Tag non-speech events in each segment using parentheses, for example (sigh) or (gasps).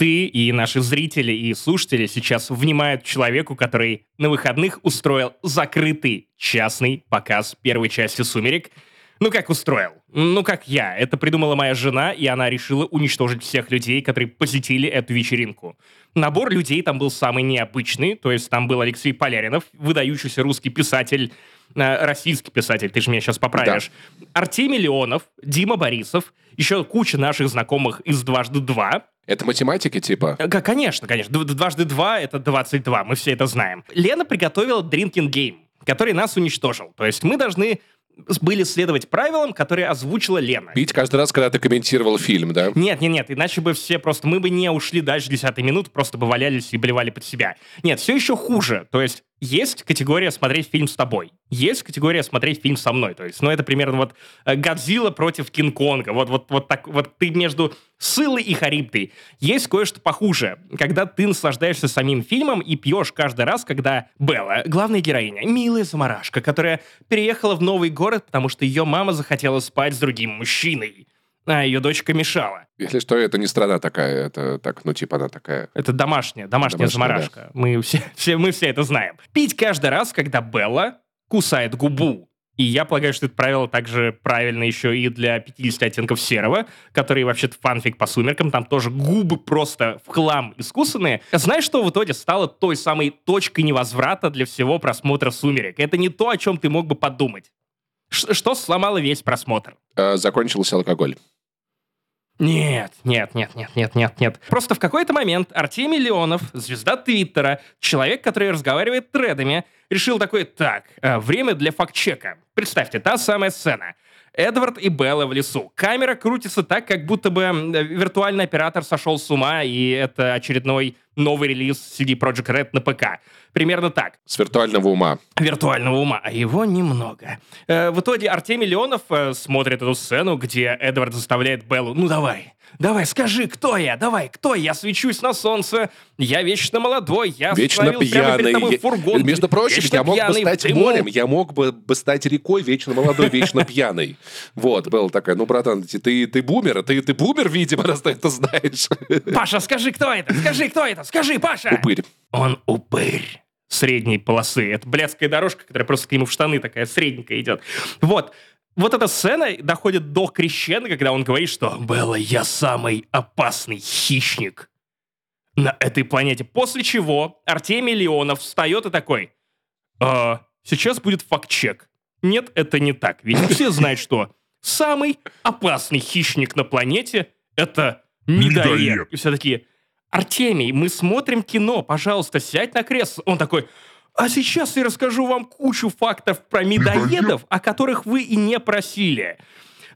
ты и наши зрители и слушатели сейчас внимают человеку, который на выходных устроил закрытый частный показ первой части «Сумерек», ну, как устроил? Ну, как я. Это придумала моя жена, и она решила уничтожить всех людей, которые посетили эту вечеринку. Набор людей там был самый необычный, то есть там был Алексей Поляринов, выдающийся русский писатель, российский писатель, ты же меня сейчас поправишь, да. Артемий Леонов, Дима Борисов, еще куча наших знакомых из «Дважды два», это математики типа? Э, конечно, конечно. Дважды два — это 22, мы все это знаем. Лена приготовила Drinking Game, который нас уничтожил. То есть мы должны были следовать правилам, которые озвучила Лена. Пить каждый раз, когда ты комментировал фильм, да? Нет, нет, нет, иначе бы все просто... Мы бы не ушли дальше 10 минут, просто бы валялись и блевали под себя. Нет, все еще хуже. То есть есть категория смотреть фильм с тобой, есть категория смотреть фильм со мной. То есть, ну, это примерно вот э, Годзилла против Кинг-Конга. Вот, вот, вот так, вот ты между Сылой и Харибдой. Есть кое-что похуже, когда ты наслаждаешься самим фильмом и пьешь каждый раз, когда Белла, главная героиня, милая заморашка, которая переехала в новый город, потому что ее мама захотела спать с другим мужчиной а ее дочка мешала. Если что, это не страна такая, это так, ну, типа она такая... Это домашняя, домашняя, домашняя заморашка. Да. Мы, все, все, мы все это знаем. Пить каждый раз, когда Белла кусает губу. И я полагаю, что это правило также правильно еще и для 50 оттенков серого, который вообще-то фанфик по сумеркам, там тоже губы просто в хлам искусанные. Знаешь, что в итоге стало той самой точкой невозврата для всего просмотра «Сумерек»? Это не то, о чем ты мог бы подумать. Ш что сломало весь просмотр? Э, закончился алкоголь. Нет, нет, нет, нет, нет, нет, нет. Просто в какой-то момент Артемий Леонов, звезда Твиттера, человек, который разговаривает тредами, решил такой, так, э, время для факт-чека. Представьте, та самая сцена. Эдвард и Белла в лесу. Камера крутится так, как будто бы виртуальный оператор сошел с ума, и это очередной новый релиз CD Projekt Red на ПК. Примерно так. С виртуального ума. Виртуального ума, а его немного. Э, в итоге Артемий Леонов э, смотрит эту сцену, где Эдвард заставляет Беллу, ну давай, Давай, скажи, кто я? Давай, кто я? свечусь на солнце. Я вечно молодой. Я вечно пьяный. Прямо фургон. Между прочим, я мог бы стать морем, я мог бы, бы стать рекой, вечно молодой, вечно пьяный. Вот, был такая, ну, братан, ты, ты бумер, ты, ты бумер, видимо, раз ты это знаешь. Паша, скажи, кто это? Скажи, кто это? Скажи, Паша! Упырь. Он упырь средней полосы. Это блядская дорожка, которая просто к нему в штаны такая средненькая идет. Вот вот эта сцена доходит до крещена, когда он говорит, что «Белла, я самый опасный хищник на этой планете». После чего Артемий Леонов встает и такой «А, сейчас будет факт-чек». Нет, это не так. Ведь все знают, что самый опасный хищник на планете — это медоед. И все такие «Артемий, мы смотрим кино, пожалуйста, сядь на кресло». Он такой а сейчас я расскажу вам кучу фактов про медоедов, о которых вы и не просили.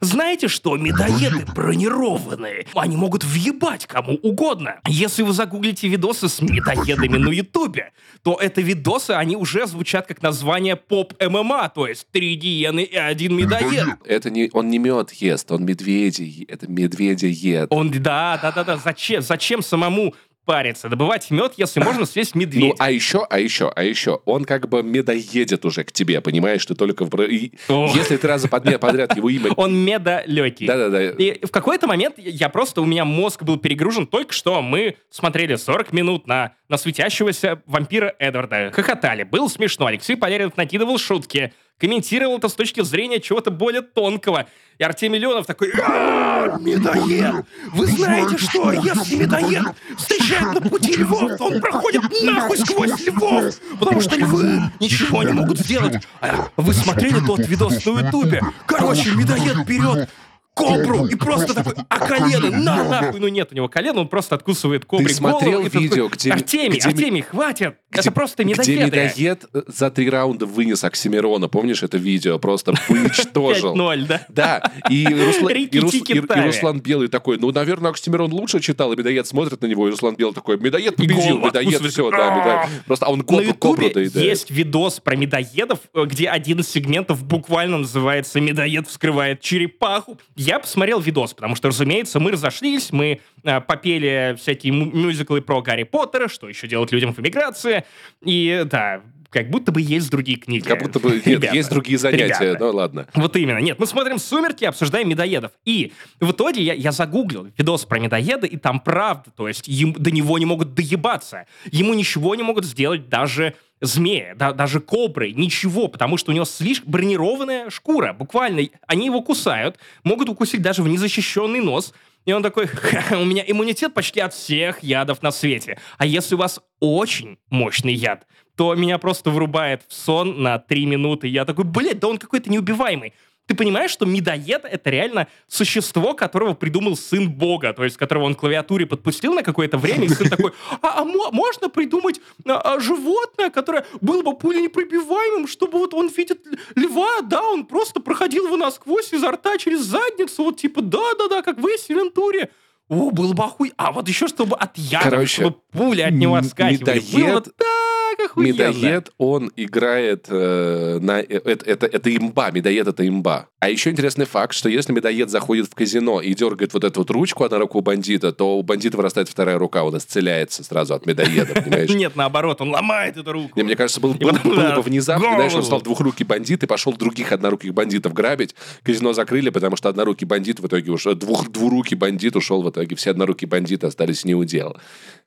Знаете что, медоеды бронированные. Они могут въебать кому угодно. Если вы загуглите видосы с медоедами на ютубе, то это видосы, они уже звучат как название поп-ММА, то есть три гиены и один медоед. Это не, он не мед ест, он медведи, это медведя ед. Он, да, да, да, да, зачем, зачем самому париться, добывать мед, если можно съесть медведя. Ну, а еще, а еще, а еще, он как бы медоедет уже к тебе, понимаешь, ты только... В... Если ты раза подряд, подряд его имя... Он медолекий. Да-да-да. И в какой-то момент я просто, у меня мозг был перегружен только что, мы смотрели 40 минут на, на светящегося вампира Эдварда, хохотали, был смешно, Алексей Поляринов накидывал шутки, комментировал это с точки зрения чего-то более тонкого. И Артемий Леонов такой, «А, медоед! Вы знаете что, если медоед встречает на пути (laughs) львов, то он проходит нахуй сквозь львов, потому что львы ничего не могут сделать. А вы смотрели тот видос на ютубе? Короче, медоед берет кобру и просто такой, а колено, на нахуй. Ну нет у него колена, он просто откусывает кобре Ты смотрел голову, видео, где... Артемий, где, Артемий, хватит. Где, это просто медоеды. Где э, за три раунда вынес Оксимирона. Помнишь это видео? Просто уничтожил. 5-0, да? Да. И, Русла... и, Рус... и, и Руслан Белый такой, ну, наверное, Оксимирон лучше читал, и медоед смотрит на него, и Руслан Белый такой, медоед победил, медоед, все, да, медоед. Просто а он кобру, кобру доедает. есть видос про медоедов, э, где один из сегментов буквально называется «Медоед вскрывает черепаху». Я посмотрел видос потому что, разумеется, мы разошлись, мы попели всякие мюзиклы про Гарри Поттера, что еще делать людям в эмиграции, и, да, как будто бы есть другие книги. Как будто бы нет, есть другие занятия, ребята. ну ладно. Вот именно. Нет, мы смотрим «Сумерки», обсуждаем медоедов. И в итоге я, я загуглил видос про медоеда, и там правда, то есть им, до него не могут доебаться. Ему ничего не могут сделать даже змея, да, даже кобры, ничего, потому что у него слишком бронированная шкура. Буквально они его кусают, могут укусить даже в незащищенный нос, и он такой, у меня иммунитет почти от всех ядов на свете. А если у вас очень мощный яд, то меня просто врубает в сон на три минуты. Я такой, блядь, да он какой-то неубиваемый. Ты понимаешь, что медоед — это реально существо, которого придумал сын бога, то есть которого он клавиатуре подпустил на какое-то время, и сын такой, а, а можно придумать а, а, животное, которое было бы пуленепробиваемым, чтобы вот он видит льва, да, он просто проходил его насквозь изо рта через задницу, вот типа, да-да-да, как вы, Севентуре. О, был бы охуй. А вот еще, чтобы от яда, Короче, чтобы пули от него отскакивали. Медоед, было, так охуенно. Медоед, он играет э, на... Э, это, это, это имба, медоед — это имба. А еще интересный факт, что если медоед заходит в казино и дергает вот эту вот ручку на руку бандита, то у бандита вырастает вторая рука, он исцеляется сразу от медоеда, (laughs) понимаешь? Нет, наоборот, он ломает эту руку. Не, мне кажется, было, бы внезапно, знаешь, он стал двухрукий бандит и пошел других одноруких бандитов грабить. Казино закрыли, потому что однорукий бандит в итоге ушел, двух, двурукий бандит ушел в итоге, все однорукие бандиты остались не у дел.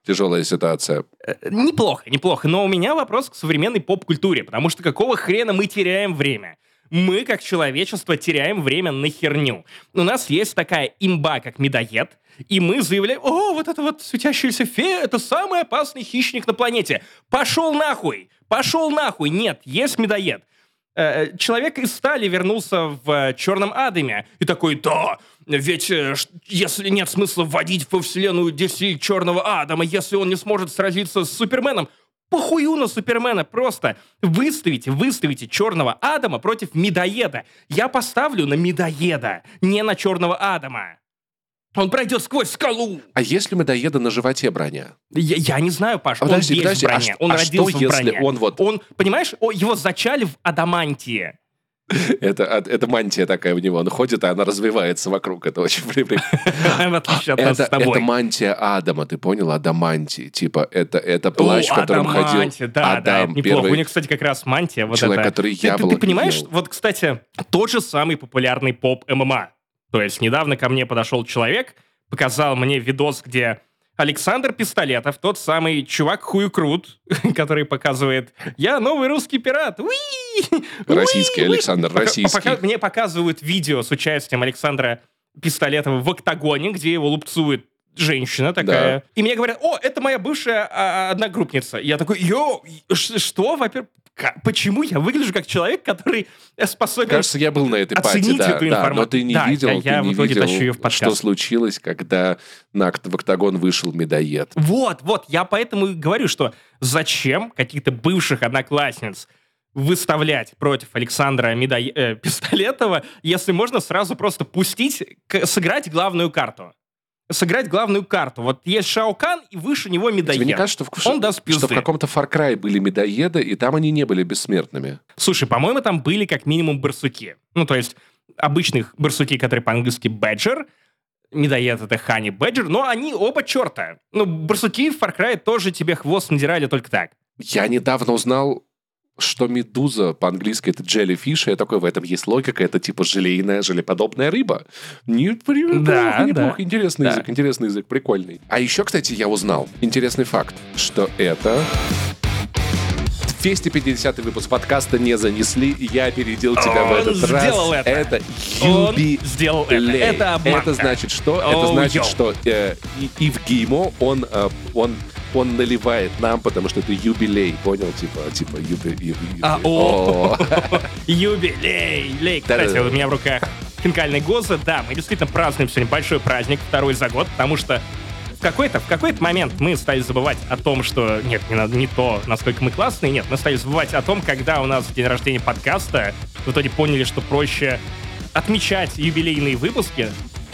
Тяжелая ситуация. Э, неплохо, неплохо. Но у меня вопрос к современной поп-культуре, потому что какого хрена мы теряем время? Мы, как человечество, теряем время на херню. У нас есть такая имба, как медоед, и мы заявляем, о, вот это вот светящаяся фея, это самый опасный хищник на планете. Пошел нахуй! Пошел нахуй! Нет, есть медоед. Э, э, человек из стали вернулся в Черном Адаме и такой, да, ведь э, если нет смысла вводить во вселенную DC Черного Адама, если он не сможет сразиться с Суперменом, похую на Супермена, просто выставите, выставите Черного Адама против Медоеда. Я поставлю на Медоеда, не на Черного Адама. Он пройдет сквозь скалу. А если медоеда на животе броня? Я, я не знаю, Паш. А он подожди, подожди, в броне. А, он а родился что, в броне. он вот... Он, понимаешь, его зачали в адамантии. (laughs) Это, это мантия такая у него. Он ходит, и она развивается вокруг. Это очень (laughs) с тобой. Это мантия Адама, ты понял? Адамантии. Типа, это, это плащ, в котором ходил да, Адам. Да, неплохо. У них, кстати, как раз мантия. Вот человек, который яблоко Ты понимаешь, вот, кстати, тот же самый популярный поп-ММА. То есть недавно ко мне подошел человек, показал мне видос, где Александр Пистолетов, тот самый чувак хуюкрут, (laughs) который показывает «Я новый русский пират!» Уи! Российский, Уи! Александр, российский. Пока, мне показывают видео с участием Александра Пистолетова в октагоне, где его лупцует женщина такая. Да. И мне говорят, о, это моя бывшая а, одногруппница. Я такой, йо, что, во-первых, почему я выгляжу как человек, который способен Кажется, я был на этой пати, да, эту да, но ты не да, видел, я, ты я не видел, что случилось, когда на, в октагон вышел медоед. Вот, вот, я поэтому и говорю, что зачем каких-то бывших одноклассниц выставлять против Александра Медо... э, (laughs) Пистолетова, если можно сразу просто пустить, сыграть главную карту сыграть главную карту. Вот есть Шаокан, и выше него медоед. Тебе не кажется, что в, Он даст пизды. что в каком-то Far Cry были медоеды, и там они не были бессмертными? Слушай, по-моему, там были как минимум барсуки. Ну, то есть обычных барсуки, которые по-английски бэджер, медоед это Хани Бэджер, но они оба черта. Ну, барсуки в Far Cry тоже тебе хвост надирали только так. Я недавно узнал что медуза по-английски это jellyfish, и я такой, в этом есть логика, это типа желейная, желеподобная рыба. Не, да, неплохо. Да. Интересный да. язык, интересный язык, прикольный. А еще, кстати, я узнал интересный факт, что это 250 выпуск подкаста не занесли, я опередил тебя Он в этот сделал раз. Это. это юбилей. Он сделал это. Это обманка. Это значит что? О, это значит, йо. что э, Ив Геймо, он, э, он он наливает нам, потому что это юбилей, понял? Типа, типа, юби, юби, юби. А, о, (laughs) юбилей, лей. Кстати, у меня в руках хинкальный гоза. Да, мы действительно празднуем сегодня большой праздник, второй за год, потому что в какой-то, в какой-то момент мы стали забывать о том, что нет, не, надо, не то, насколько мы классные, нет, мы стали забывать о том, когда у нас день рождения подкаста, в итоге поняли, что проще отмечать юбилейные выпуски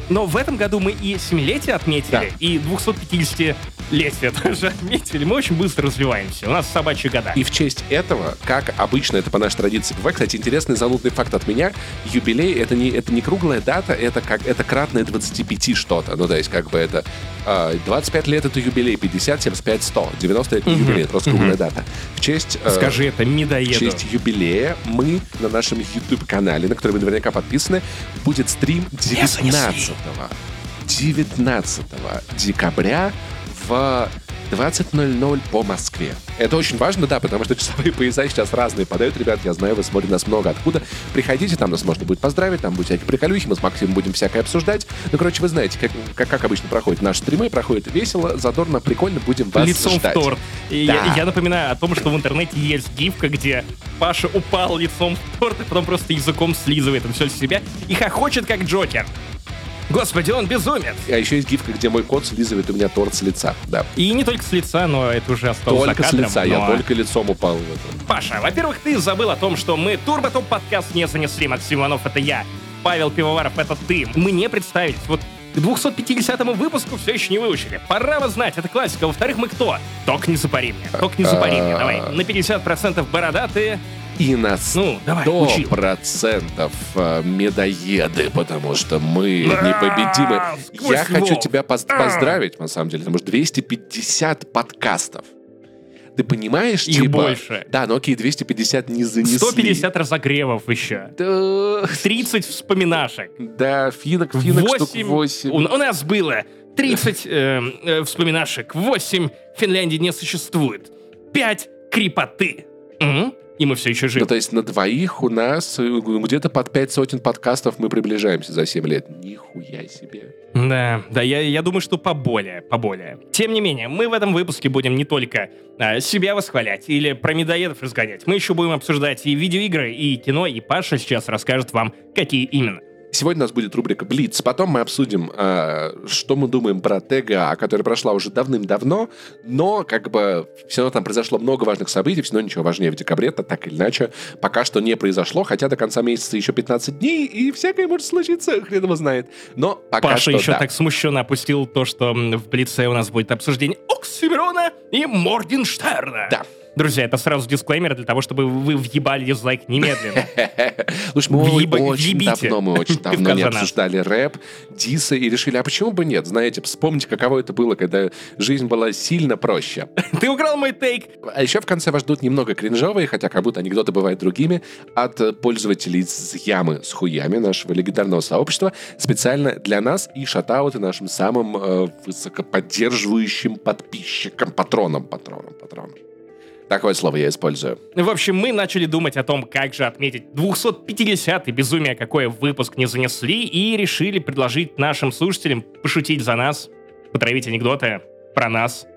Но в этом году мы и 7-летие отметили, да. и 250 летие (laughs) тоже отметили. Мы очень быстро развиваемся. У нас собачьи года. И в честь этого, как обычно это по нашей традиции бывает, кстати, интересный занудный факт от меня, юбилей это не, это не круглая дата, это как это кратное 25 что-то. Ну, то есть, как бы это 25 а, лет это юбилей, 50, 75, 100. 90 это не юбилей, это просто круглая дата. В честь... Э, Скажи это, медоеду. В честь юбилея мы на нашем YouTube-канале, на который вы наверняка подписаны, будет стрим 19 19 декабря в 20.00 по Москве. Это очень важно, да, потому что часовые пояса сейчас разные подают. Ребят, я знаю, вы смотрите нас много откуда. Приходите, там нас можно будет поздравить, там будут всякие приколюхи, мы с Максимом будем всякое обсуждать. Ну, короче, вы знаете, как, как, как обычно проходят наши стримы, проходит весело, задорно, прикольно, будем вас лицом ждать. в торт. И да. я, я напоминаю о том, что в интернете есть гифка, где Паша упал лицом в торт, и потом просто языком слизывает это все с себя и хохочет, как Джокер. Господи, он безумец! А еще есть гифка, где мой кот слизывает у меня торт с лица. Да. И не только с лица, но это уже осталось Только кадром, с лица, но... я только лицом упал в это. Паша, во-первых, ты забыл о том, что мы Турботоп подкаст не занесли. Максим Иванов — это я. Павел Пивоваров — это ты. Мы не представились. Вот к 250 выпуску все еще не выучили. Пора вас знать, это классика. Во-вторых, мы кто? Ток не запари мне. Ток не запари мне. Давай. На 50% бородатые, и на 100% ну, давай, процентов э, медоеды, потому что мы непобедимы. Я хочу тебя поздравить, на самом деле, потому что 250 подкастов. Ты понимаешь, Их типа... больше. Да, ну окей, 250 не занесли. 150 разогревов еще. Да. 30 вспоминашек. Да, финок, финок 8... штук 8. У, у нас было 30 э, э, вспоминашек, 8 Финляндии не существует, 5 крепоты. Угу и мы все еще живы. Ну, то есть на двоих у нас э, где-то под пять сотен подкастов мы приближаемся за 7 лет. Нихуя себе. Да, да, я, я думаю, что поболее, поболее. Тем не менее, мы в этом выпуске будем не только а, себя восхвалять или про медоедов разгонять. Мы еще будем обсуждать и видеоигры, и кино, и Паша сейчас расскажет вам, какие именно. Сегодня у нас будет рубрика «Блиц». Потом мы обсудим, э, что мы думаем про ТГА, которая прошла уже давным-давно, но как бы все равно там произошло много важных событий, все равно ничего важнее в декабре, то так или иначе пока что не произошло, хотя до конца месяца еще 15 дней, и всякое может случиться, хрен его знает. Но пока Паша что, еще да. так смущенно опустил то, что в Блице у нас будет обсуждение Оксимирона и Моргенштерна. Да. Друзья, это сразу дисклеймер для того, чтобы вы въебали дизлайк немедленно. (laughs) Слушай, мы очень давно, мы очень давно не (laughs) обсуждали рэп, дисы и решили, а почему бы нет? Знаете, вспомните, каково это было, когда жизнь была сильно проще. (laughs) Ты украл мой тейк! А еще в конце вас ждут немного кринжовые, хотя как будто анекдоты бывают другими, от пользователей с ямы с хуями нашего легендарного сообщества специально для нас и шатауты нашим самым э, высокоподдерживающим подписчикам, патронам, патронам, патронам. Такое слово я использую. В общем, мы начали думать о том, как же отметить 250-й безумие, какое выпуск не занесли, и решили предложить нашим слушателям пошутить за нас, потравить анекдоты про нас.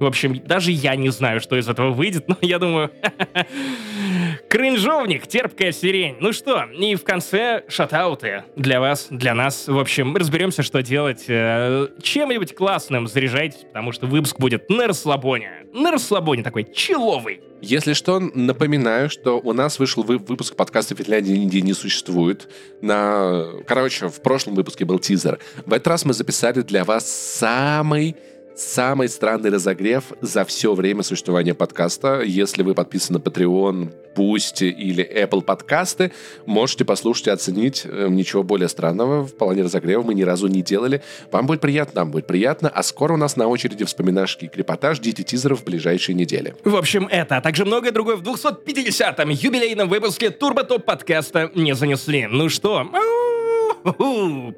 В общем, даже я не знаю, что из этого выйдет, но я думаю... (laughs) Кринжовник, терпкая сирень. Ну что, и в конце шатауты для вас, для нас. В общем, разберемся, что делать. Э, чем-нибудь классным заряжайтесь, потому что выпуск будет на расслабоне. На расслабоне такой, человый. Если что, напоминаю, что у нас вышел вы выпуск подкаста «Финляндия нигде не существует». На... Короче, в прошлом выпуске был тизер. В этот раз мы записали для вас самый самый странный разогрев за все время существования подкаста. Если вы подписаны на Patreon, Boost или Apple подкасты, можете послушать и оценить. Э, ничего более странного в плане разогрева мы ни разу не делали. Вам будет приятно, нам будет приятно. А скоро у нас на очереди вспоминашки и крепотаж. Ждите тизеров в ближайшие недели. В общем, это, а также многое другое в 250-м юбилейном выпуске Турбо Топ подкаста не занесли. Ну что,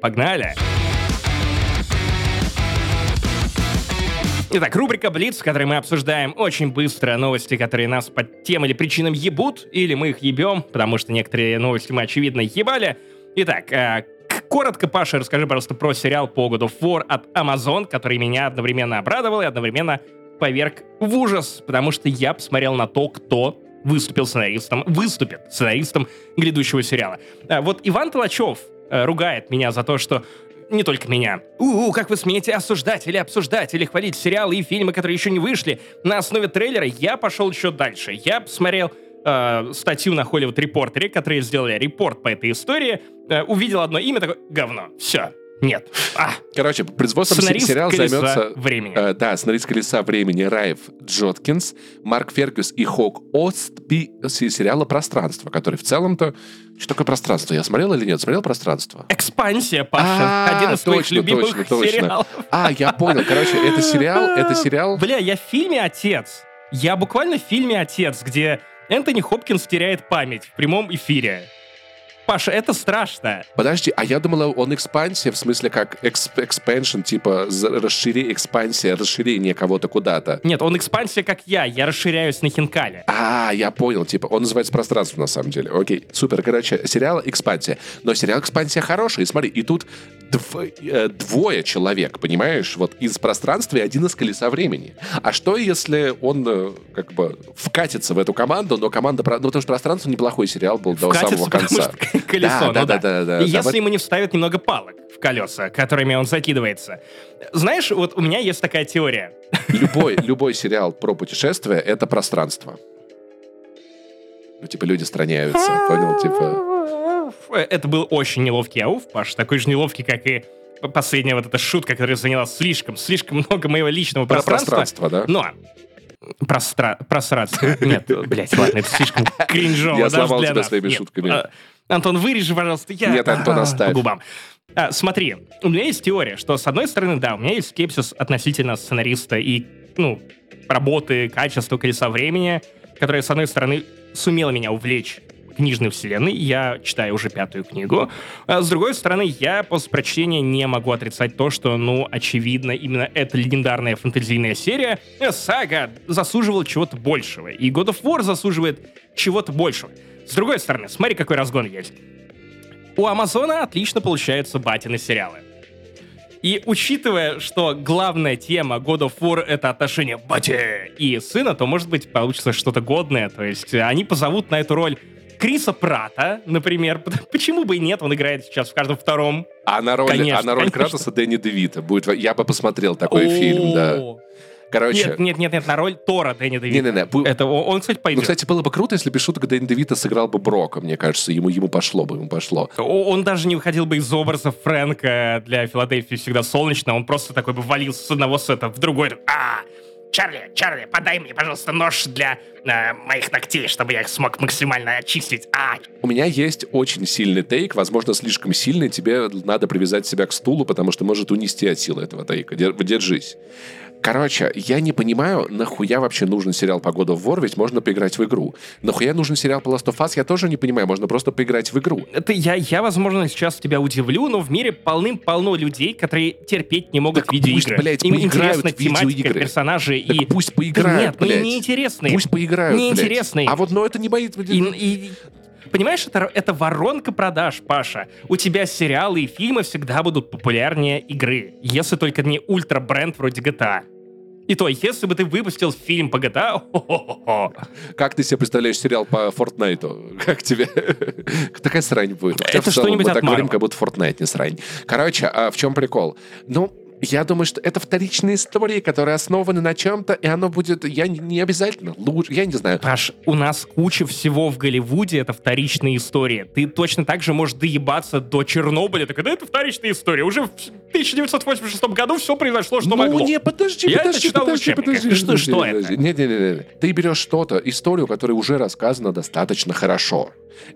погнали! Погнали! Итак, рубрика «Блиц», в которой мы обсуждаем очень быстро новости, которые нас по тем или причинам ебут, или мы их ебем, потому что некоторые новости мы, очевидно, ебали. Итак, э, коротко, Паша, расскажи, пожалуйста, про сериал по God of от Amazon, который меня одновременно обрадовал и одновременно поверг в ужас, потому что я посмотрел на то, кто выступил сценаристом, выступит сценаристом грядущего сериала. А, вот Иван Толачев э, ругает меня за то, что не только меня. У-у, как вы смеете осуждать или обсуждать, или хвалить сериалы и фильмы, которые еще не вышли на основе трейлера, я пошел еще дальше. Я посмотрел э, статью на Hollywood Reporter, которые сделали репорт по этой истории, э, увидел одно имя, такое, говно, все, Нет. А. Короче, производством сценарист сериала займется... времени. Э, да, сценарист «Колеса времени» Райф Джоткинс, Марк Фергюс и Хок Остби сериала «Пространство», который в целом-то... Что такое «Пространство»? Я смотрел или нет? Смотрел «Пространство»? Экспансия, Паша. А, Один из твоих любимых точно, точно. сериалов. А, я понял. Короче, это сериал... (laughs) Это сериал... Бля, я в фильме «Отец». Я буквально в фильме «Отец», где Энтони Хопкинс теряет память в прямом эфире. Паша, это страшно. Подожди, а я думала, он экспансия, в смысле как эксп экспеншн, типа расширение, экспансия, расширение кого-то куда-то. Нет, он экспансия, как я, я расширяюсь на хинкале. А, я понял, типа, он называется пространство на самом деле. Окей, супер, короче, сериал экспансия. Но сериал экспансия хороший, смотри, и тут дв э, двое человек, понимаешь, вот из пространства и один из колеса времени. А что, если он э, как бы вкатится в эту команду, но команда... Ну, потому что пространство неплохой сериал был до вкатится, самого конца. Что (laughs) колесо, да, ну да. да, да, да, И да, если да, ему не вставят немного палок в колеса, которыми он закидывается. Знаешь, вот у меня есть такая теория. (laughs) Любой, любой сериал про путешествие — это пространство. Ну, типа, люди страняются, понял? Типа... Это был очень неловкий ауф, Паш, такой же неловкий, как и последняя вот эта шутка, которая заняла слишком, слишком много моего личного Про пространства. пространство, да? Но Простра... Просраться. Нет, блядь, ладно, это слишком кринжово. Я сломал тебя своими шутками. А, Антон, вырежи, пожалуйста. Я... Нет, Антон, оставь. По губам. А, смотри, у меня есть теория, что, с одной стороны, да, у меня есть скепсис относительно сценариста и, ну, работы, качества «Колеса времени», которое, с одной стороны, сумело меня увлечь книжной вселенной, я читаю уже пятую книгу. А с другой стороны, я после прочтения не могу отрицать то, что, ну, очевидно, именно эта легендарная фэнтезийная серия, э, сага, заслуживала чего-то большего. И God of War заслуживает чего-то большего. С другой стороны, смотри, какой разгон есть. У Амазона отлично получаются батины сериалы. И учитывая, что главная тема God of War — это отношение бати и сына, то, может быть, получится что-то годное. То есть они позовут на эту роль Криса Прата, например. Почему бы и нет? Он играет сейчас в каждом втором. А на роль, конечно, а на роль Кратоса Дэнни Девита будет... Я бы посмотрел такой фильм, да. Короче... Нет, нет, нет, нет, на роль Тора Дэнни Девита. Не-не-не. Это он, кстати, пойдет. Ну, кстати, было бы круто, если бы шутка Дэнни Девита сыграл бы Брока, мне кажется. Ему, ему пошло бы, ему пошло. Он даже не выходил бы из образа Фрэнка для Филадельфии всегда солнечно. Он просто такой бы валился с одного сета в другой. А, Чарли, Чарли, подай мне, пожалуйста, нож для э, моих ногтей, чтобы я их смог максимально очистить. А! У меня есть очень сильный тейк, возможно, слишком сильный. Тебе надо привязать себя к стулу, потому что может унести от силы этого тейка. Держись. Короче, я не понимаю, нахуя вообще нужен сериал по году в War, ведь можно поиграть в игру. Нахуя нужен сериал по Last of Us, я тоже не понимаю, можно просто поиграть в игру. Это я, я возможно, сейчас тебя удивлю, но в мире полным-полно людей, которые терпеть не могут так видеоигры. Пусть, блядь, Им интересна тематика, персонажи так и... пусть поиграют, Нет, блядь. ну неинтересные. Пусть поиграют, Неинтересные. Блядь. А вот, но это не боит... И, и, Понимаешь, это, это воронка продаж, Паша. У тебя сериалы и фильмы всегда будут популярнее игры, если только не ультра-бренд вроде GTA. И то, если бы ты выпустил фильм по GTA, Как ты себе представляешь сериал по Fortnite? Как тебе? Такая срань будет. Это что-нибудь от так говорим, как будто Fortnite не срань. Короче, а в чем прикол? Ну, я думаю, что это вторичные истории, которые основаны на чем-то, и оно будет, я не обязательно лучше, я не знаю. Паш, у нас куча всего в Голливуде, это вторичные истории. Ты точно так же можешь доебаться до Чернобыля. Так, да это вторичная история. Уже в 1986 году все произошло, что ну, могло. не, подожди, я подожди, это подожди, подожди, что, подожди, что подожди. это? Нет, нет, нет, нет. Ты берешь что-то, историю, которая уже рассказана достаточно хорошо.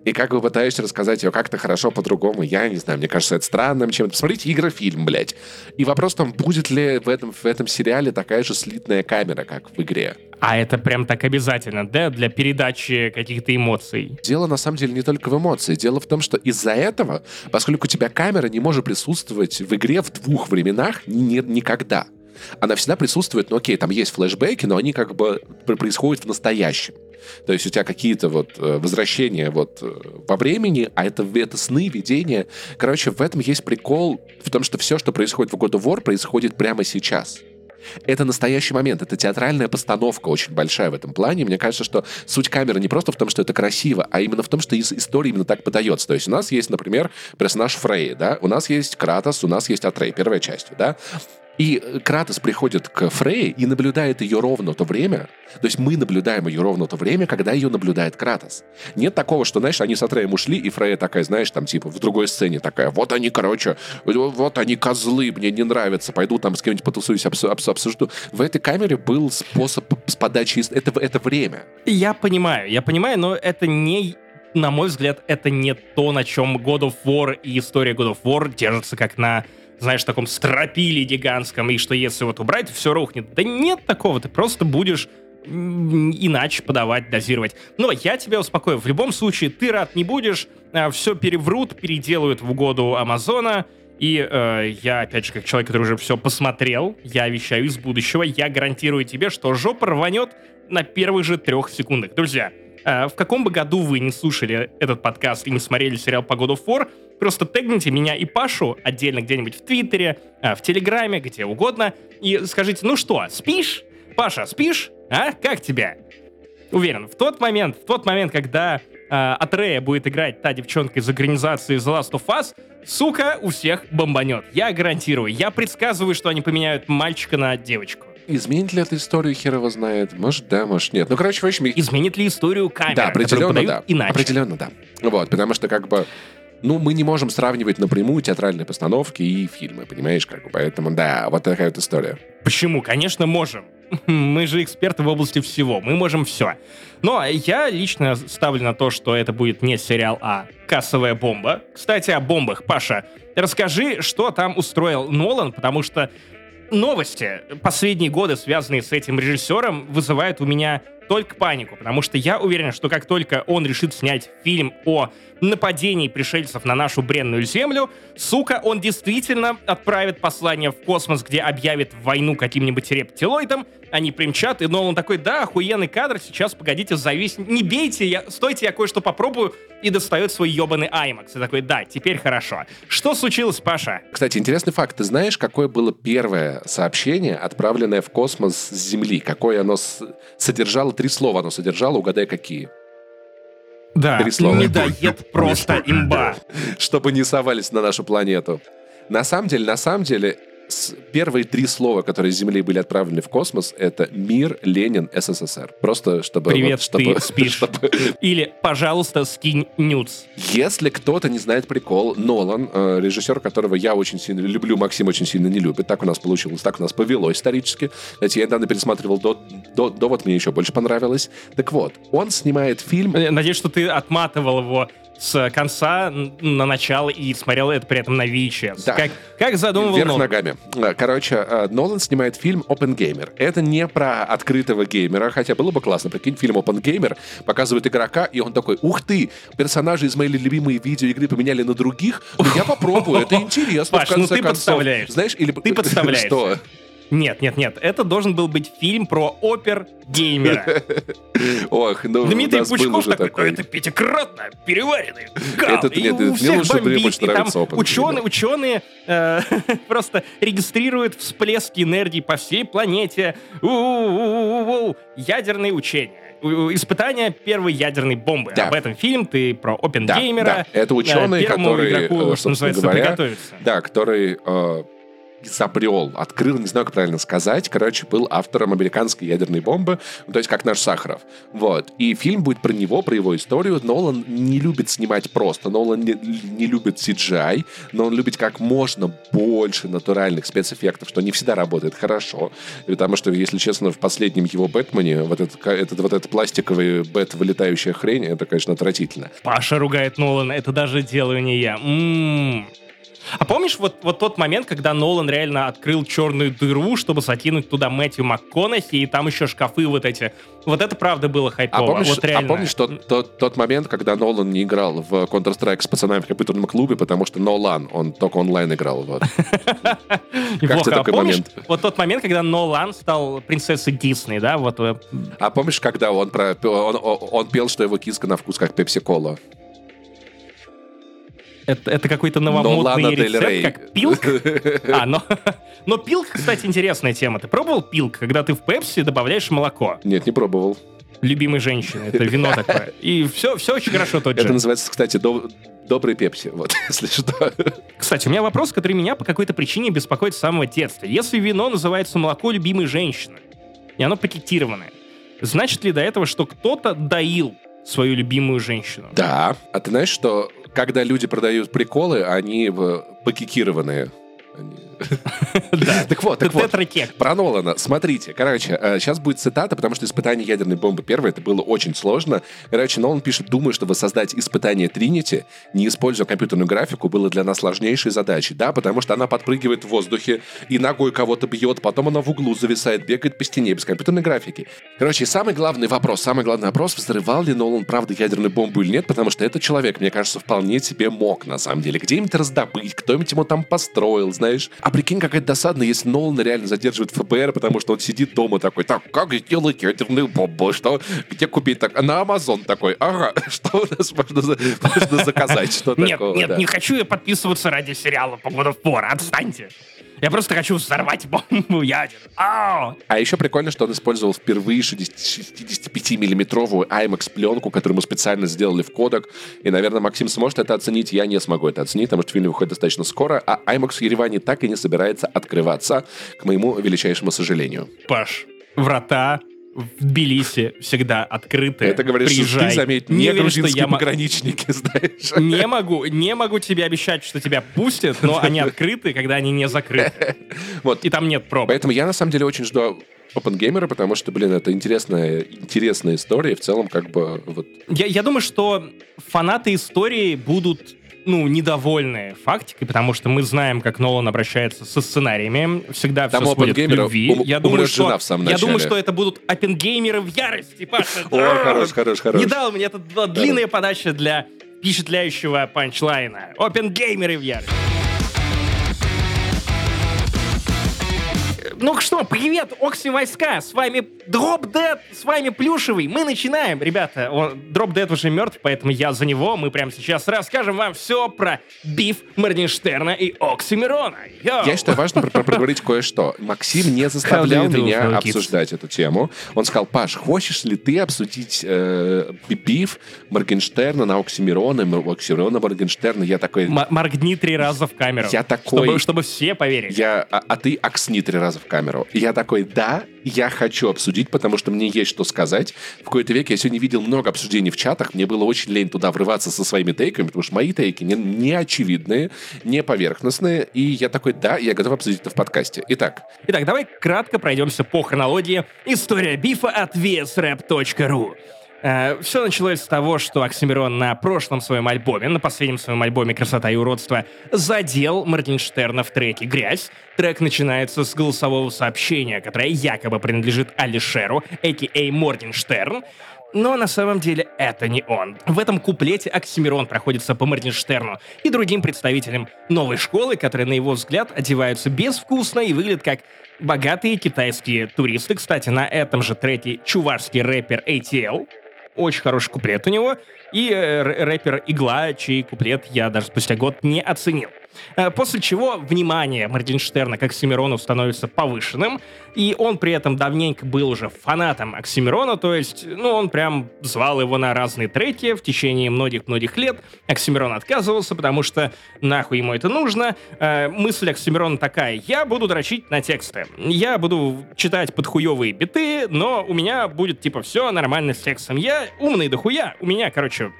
И как вы пытаетесь рассказать ее как-то хорошо по-другому, я не знаю, мне кажется, это странным чем-то. Посмотрите игрофильм, блядь. И вопрос там, будет ли в этом, в этом сериале такая же слитная камера, как в игре. А это прям так обязательно, да, для передачи каких-то эмоций? Дело на самом деле не только в эмоции. Дело в том, что из-за этого, поскольку у тебя камера не может присутствовать в игре в двух временах ни, никогда. Она всегда присутствует, ну окей, там есть флешбеки, но они как бы происходят в настоящем. То есть у тебя какие-то вот э, возвращения вот э, во времени, а это, это сны, видения. Короче, в этом есть прикол в том, что все, что происходит в God of War, происходит прямо сейчас. Это настоящий момент, это театральная постановка очень большая в этом плане. Мне кажется, что суть камеры не просто в том, что это красиво, а именно в том, что из истории именно так подается. То есть у нас есть, например, персонаж Фрей, да, у нас есть Кратос, у нас есть Атрей, первая часть, да, И Кратос приходит к Фрей и наблюдает ее ровно то время, то есть мы наблюдаем ее ровно то время, когда ее наблюдает Кратос. Нет такого, что, знаешь, они с Атреем ушли, и Фрея такая, знаешь, там типа в другой сцене такая, вот они, короче, вот они козлы, мне не нравятся, пойду там с кем-нибудь потусуюсь, обс обс обсужду. В этой камере был способ с подачи, это, это время. Я понимаю, я понимаю, но это не на мой взгляд, это не то, на чем God of War и история God of War держится как на знаешь, таком стропиле гигантском, и что если вот убрать, все рухнет. Да нет такого, ты просто будешь иначе подавать, дозировать. Но я тебя успокою, в любом случае ты рад не будешь, а, все переврут, переделают в угоду Амазона, и э, я, опять же, как человек, который уже все посмотрел, я вещаю из будущего, я гарантирую тебе, что жопа рванет на первых же трех секундах. Друзья, в каком бы году вы не слушали этот подкаст и не смотрели сериал по году фор, просто тегните меня и Пашу отдельно где-нибудь в Твиттере, э, в Телеграме, где угодно, и скажите, ну что, спишь? Паша, спишь? А? Как тебя? Уверен, в тот момент, в тот момент, когда э, Атрея будет играть та девчонка из организации The Last of Us, сука, у всех бомбанет. Я гарантирую. Я предсказываю, что они поменяют мальчика на девочку. Изменит ли это историю, хер его знает. Может, да, может, нет. Ну, короче, в общем... Изменит ли историю камеры, Да, определенно, да. Иначе. Определенно, да. Вот, потому что, как бы, ну, мы не можем сравнивать напрямую театральные постановки и фильмы, понимаешь, как бы, поэтому, да, вот такая вот история. Почему? Конечно, можем. (laughs) Мы же эксперты в области всего, мы можем все. Но я лично ставлю на то, что это будет не сериал, а кассовая бомба. Кстати, о бомбах. Паша, расскажи, что там устроил Нолан, потому что новости. Последние годы, связанные с этим режиссером, вызывают у меня только панику, потому что я уверен, что как только он решит снять фильм о нападении пришельцев на нашу бренную землю, сука, он действительно отправит послание в космос, где объявит войну каким-нибудь рептилоидам, они примчат, и Нолан такой, да, охуенный кадр, сейчас, погодите, завис... Не бейте, я... стойте, я кое-что попробую, и достает свой ебаный IMAX. И такой, да, теперь хорошо. Что случилось, Паша? Кстати, интересный факт. Ты знаешь, какое было первое сообщение, отправленное в космос с Земли? Какое оно с... содержало? Три слова оно содержало, угадай, какие. Да, Три слова. медоед просто имба. Чтобы не совались на нашу планету. На самом деле, на самом деле, первые три слова, которые с Земли были отправлены в космос, это «Мир, Ленин, СССР». Просто чтобы... Привет, вот, чтобы, ты спишь. (laughs) Чтобы... Или «Пожалуйста, скинь нюц». Если кто-то не знает прикол, Нолан, э, режиссер, которого я очень сильно люблю, Максим очень сильно не любит, так у нас получилось, так у нас повелось исторически. Знаете, я недавно пересматривал до, до, до вот мне еще больше понравилось. Так вот, он снимает фильм... Надеюсь, что ты отматывал его с конца на начало и смотрел это при этом на VHS. Да. Как, как задумывал Вверх Нолан. ногами. Короче, э, Нолан снимает фильм Open Gamer. Это не про открытого геймера, хотя было бы классно. Прикинь, фильм Open Gamer показывает игрока, и он такой, ух ты, персонажи из моей любимой видеоигры поменяли на других, я попробую, это интересно, Паш, ну ты подставляешь. Знаешь, или... Ты подставляешь. (laughs) Что? Нет, нет, нет. Это должен был быть фильм про опер-геймера. (laughs) Ох, ну Дмитрий Пучков такой, такой. это пятикратно переваренный гал. Это, нет, у всех лучше, бомбит, больше и там ученые, ученые э, (laughs) просто регистрируют всплески энергии по всей планете. У-у-у-у-у. Ядерные учения испытания первой ядерной бомбы. Да. Об этом фильм, ты про опенгеймера. Да, да. Это ученый, который, игроку, что называется, говоря, приготовиться. Да, который э, изобрел, открыл, не знаю, как правильно сказать, короче, был автором американской ядерной бомбы, ну, то есть как наш Сахаров. Вот. И фильм будет про него, про его историю. Нолан не любит снимать просто, Нолан не, не любит CGI, но он любит как можно больше натуральных спецэффектов, что не всегда работает хорошо. Потому что, если честно, в последнем его Бэтмене вот этот, этот, вот этот пластиковый Бэт, вылетающая хрень, это, конечно, отвратительно. Паша ругает Нолана, это даже делаю не я. М-м-м. А помнишь вот, вот тот момент, когда Нолан реально открыл черную дыру, чтобы закинуть туда Мэтью МакКонахи, и там еще шкафы вот эти. Вот это правда было хайпово. А помнишь, вот реально. а помнишь тот, тот, тот момент, когда Нолан не играл в Counter-Strike с пацанами в компьютерном клубе, потому что Нолан, он только онлайн играл. Вот. (laughs) Как тебе такой момент? Вот тот момент, когда Нолан стал принцессой Дисней, да? Вот. Э, а помнишь, когда он, про, он, он пел, что его киска на вкус как пепси-кола? Это, это какой-то новомодный рецепт, Рей. как пилк? (laughs) А, но, но пилк, кстати, интересная тема. Ты пробовал пилк, когда ты в пепси добавляешь молоко? Нет, не пробовал. любимой женщины. Это вино такое. И все, все очень хорошо тот же. Это называется, кстати, добрый пепси, вот, (laughs) если что. Кстати, у меня вопрос, который меня по какой-то причине беспокоит с самого детства. Если вино называется молоко любимой женщины, и оно пакетированное, значит ли до этого, что кто-то доил свою любимую женщину? Да. А ты знаешь, что когда люди продают приколы, они пакетированные. (laughs) Так вот, так вот. Про Нолана. Смотрите, короче, сейчас э, будет цитата, потому что испытание ядерной бомбы первое, это было очень сложно. Короче, Нолан пишет, думаю, что воссоздать испытание Тринити, не используя компьютерную графику, было для нас сложнейшей задачей. Да, потому что она подпрыгивает в воздухе и ногой кого-то бьет, потом она в углу зависает, бегает по стене без компьютерной графики. Короче, самый главный вопрос, самый главный вопрос, взрывал ли Нолан правда ядерную бомбу или нет, потому что этот человек, мне кажется, вполне себе мог, на самом деле, где-нибудь раздобыть, кто-нибудь ему там построил, знаешь. А прикинь, какая досадно, если Нолан реально задерживает ФБР, потому что он сидит дома такой, так, как сделать ядерную бомбу? Что? Где купить? Так, на Амазон такой, ага, (laughs) что у нас можно, можно заказать? Что нет, такого, нет, да? не хочу я подписываться ради сериала по году в отстаньте. Я просто хочу взорвать бомбу ядер. А еще прикольно, что он использовал впервые 65-миллиметровую IMAX-пленку, которую мы специально сделали в кодек. И, наверное, Максим сможет это оценить. Я не смогу это оценить, потому что фильм выходит достаточно скоро. А IMAX в Ереване так и не собирается открываться, к моему величайшему сожалению. Паш, врата в Тбилиси всегда открыты. Это говоришь, Приезжай. ты, заметь, не, не грузинские что я пограничники, (laughs) знаешь. Не могу, не могу тебе обещать, что тебя пустят, но они открыты, когда они не закрыты. (laughs) Вот. И там нет пробок. Поэтому я, на самом деле, очень жду OpenGamer, потому что, блин, это интересная, интересная история, и в целом как бы вот... Я, я думаю, что фанаты истории будут ну, недовольны фактикой, потому что мы знаем, как Нолан обращается со сценариями. Всегда Там все сводит к любви. Ум, я, думаю, что, в самом я думаю, что это будут опенгеймеры в ярости, Паша. О, хорош, хорош, хорош. Не дал мне, это длинная подача для впечатляющего панчлайна. Оппенгеймеры в ярости. Ну что, привет, Окси Войска, с вами Drop Dead, с вами Плюшевый. Мы начинаем, ребята. Drop Dead уже мертв, поэтому я за него. Мы прямо сейчас расскажем вам все про биф Моргенштерна и Оксимирона. Йоу. Я считаю важно проговорить кое-что. Максим не заставлял меня обсуждать эту тему. Он сказал, Паш, хочешь ли ты обсудить э, биф Моргенштерна на Оксимирона, Оксимирона Моргенштерна? Я такой... Моргни три раза в камеру. Я такой... Чтобы, чтобы все поверили. Я, а, а ты оксни три раза в камеру. И я такой, да, я хочу обсудить, потому что мне есть что сказать. В какой-то век я сегодня видел много обсуждений в чатах, мне было очень лень туда врываться со своими тейками, потому что мои тейки не, не очевидные, не поверхностные, и я такой, да, я готов обсудить это в подкасте. Итак. Итак, давай кратко пройдемся по хронологии. История бифа от vsrap.ru. Э, Все началось с того, что Оксимирон на прошлом своем альбоме, на последнем своем альбоме «Красота и уродство» задел Моргенштерна в треке «Грязь». Трек начинается с голосового сообщения, которое якобы принадлежит Алишеру, а.к.а. Моргенштерн, но на самом деле это не он. В этом куплете Оксимирон проходится по Моргенштерну и другим представителям новой школы, которые, на его взгляд, одеваются безвкусно и выглядят как богатые китайские туристы. Кстати, на этом же треке чувашский рэпер ATL очень хороший куплет у него. И э, рэпер Игла, чей куплет я даже спустя год не оценил. Э, после чего внимание Моргенштерна к Оксимирону становится повышенным, и он при этом давненько был уже фанатом Оксимирона, то есть, ну, он прям звал его на разные треки в течение многих-многих лет. Оксимирон отказывался, потому что нахуй ему это нужно. Э, мысль Оксимирона такая, я буду дрочить на тексты. Я буду читать подхуевые биты, но у меня будет, типа, все нормально с текстом. Я умный дохуя. У меня, короче,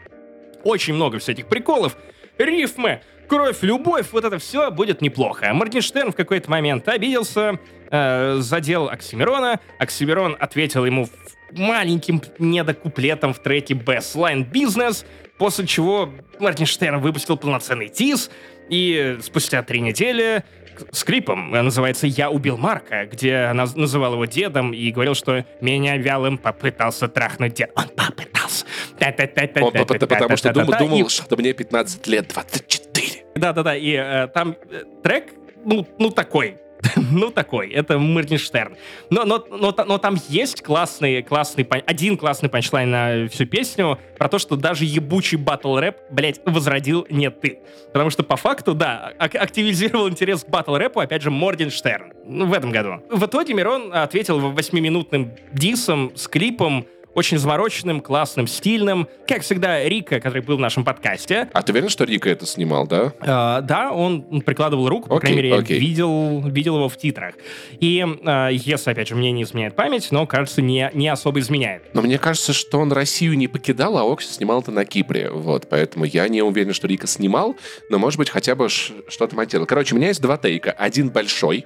очень много всяких приколов. Рифмы, кровь, любовь, вот это все будет неплохо. Моргенштерн в какой-то момент обиделся, э, задел Оксимирона. Оксимирон ответил ему маленьким недокуплетом в треке Best Line Business, после чего Моргенштерн выпустил полноценный тиз, и спустя три недели с клипом, называется «Я убил Марка», где она называл его дедом и говорил, что меня вялым попытался трахнуть дед. Он попытался. Он потому что думал, что мне 15 лет, 24. Да-да-да, и э, там э, трек, ну, ну такой, (laughs) ну, такой, это Моргенштерн. Но, но, но, но там есть классный, классный, один классный панчлайн на всю песню про то, что даже ебучий батл рэп, блять, возродил не ты. Потому что по факту, да, активизировал интерес к батл рэпу, опять же, Моргенштерн. Ну, в этом году. В итоге Мирон ответил восьмиминутным дисом с клипом, очень замороченным, классным, стильным. Как всегда, Рика, который был в нашем подкасте. А ты уверен, что Рика это снимал, да? Э, да, он прикладывал руку, по okay, крайней мере, я видел, видел его в титрах. И э, если, опять же, мне не изменяет память, но, кажется, не, не особо изменяет. Но мне кажется, что он Россию не покидал, а Окси снимал это на Кипре. Вот, поэтому я не уверен, что Рика снимал, но, может быть, хотя бы что-то монтировал. Короче, у меня есть два тейка. Один большой,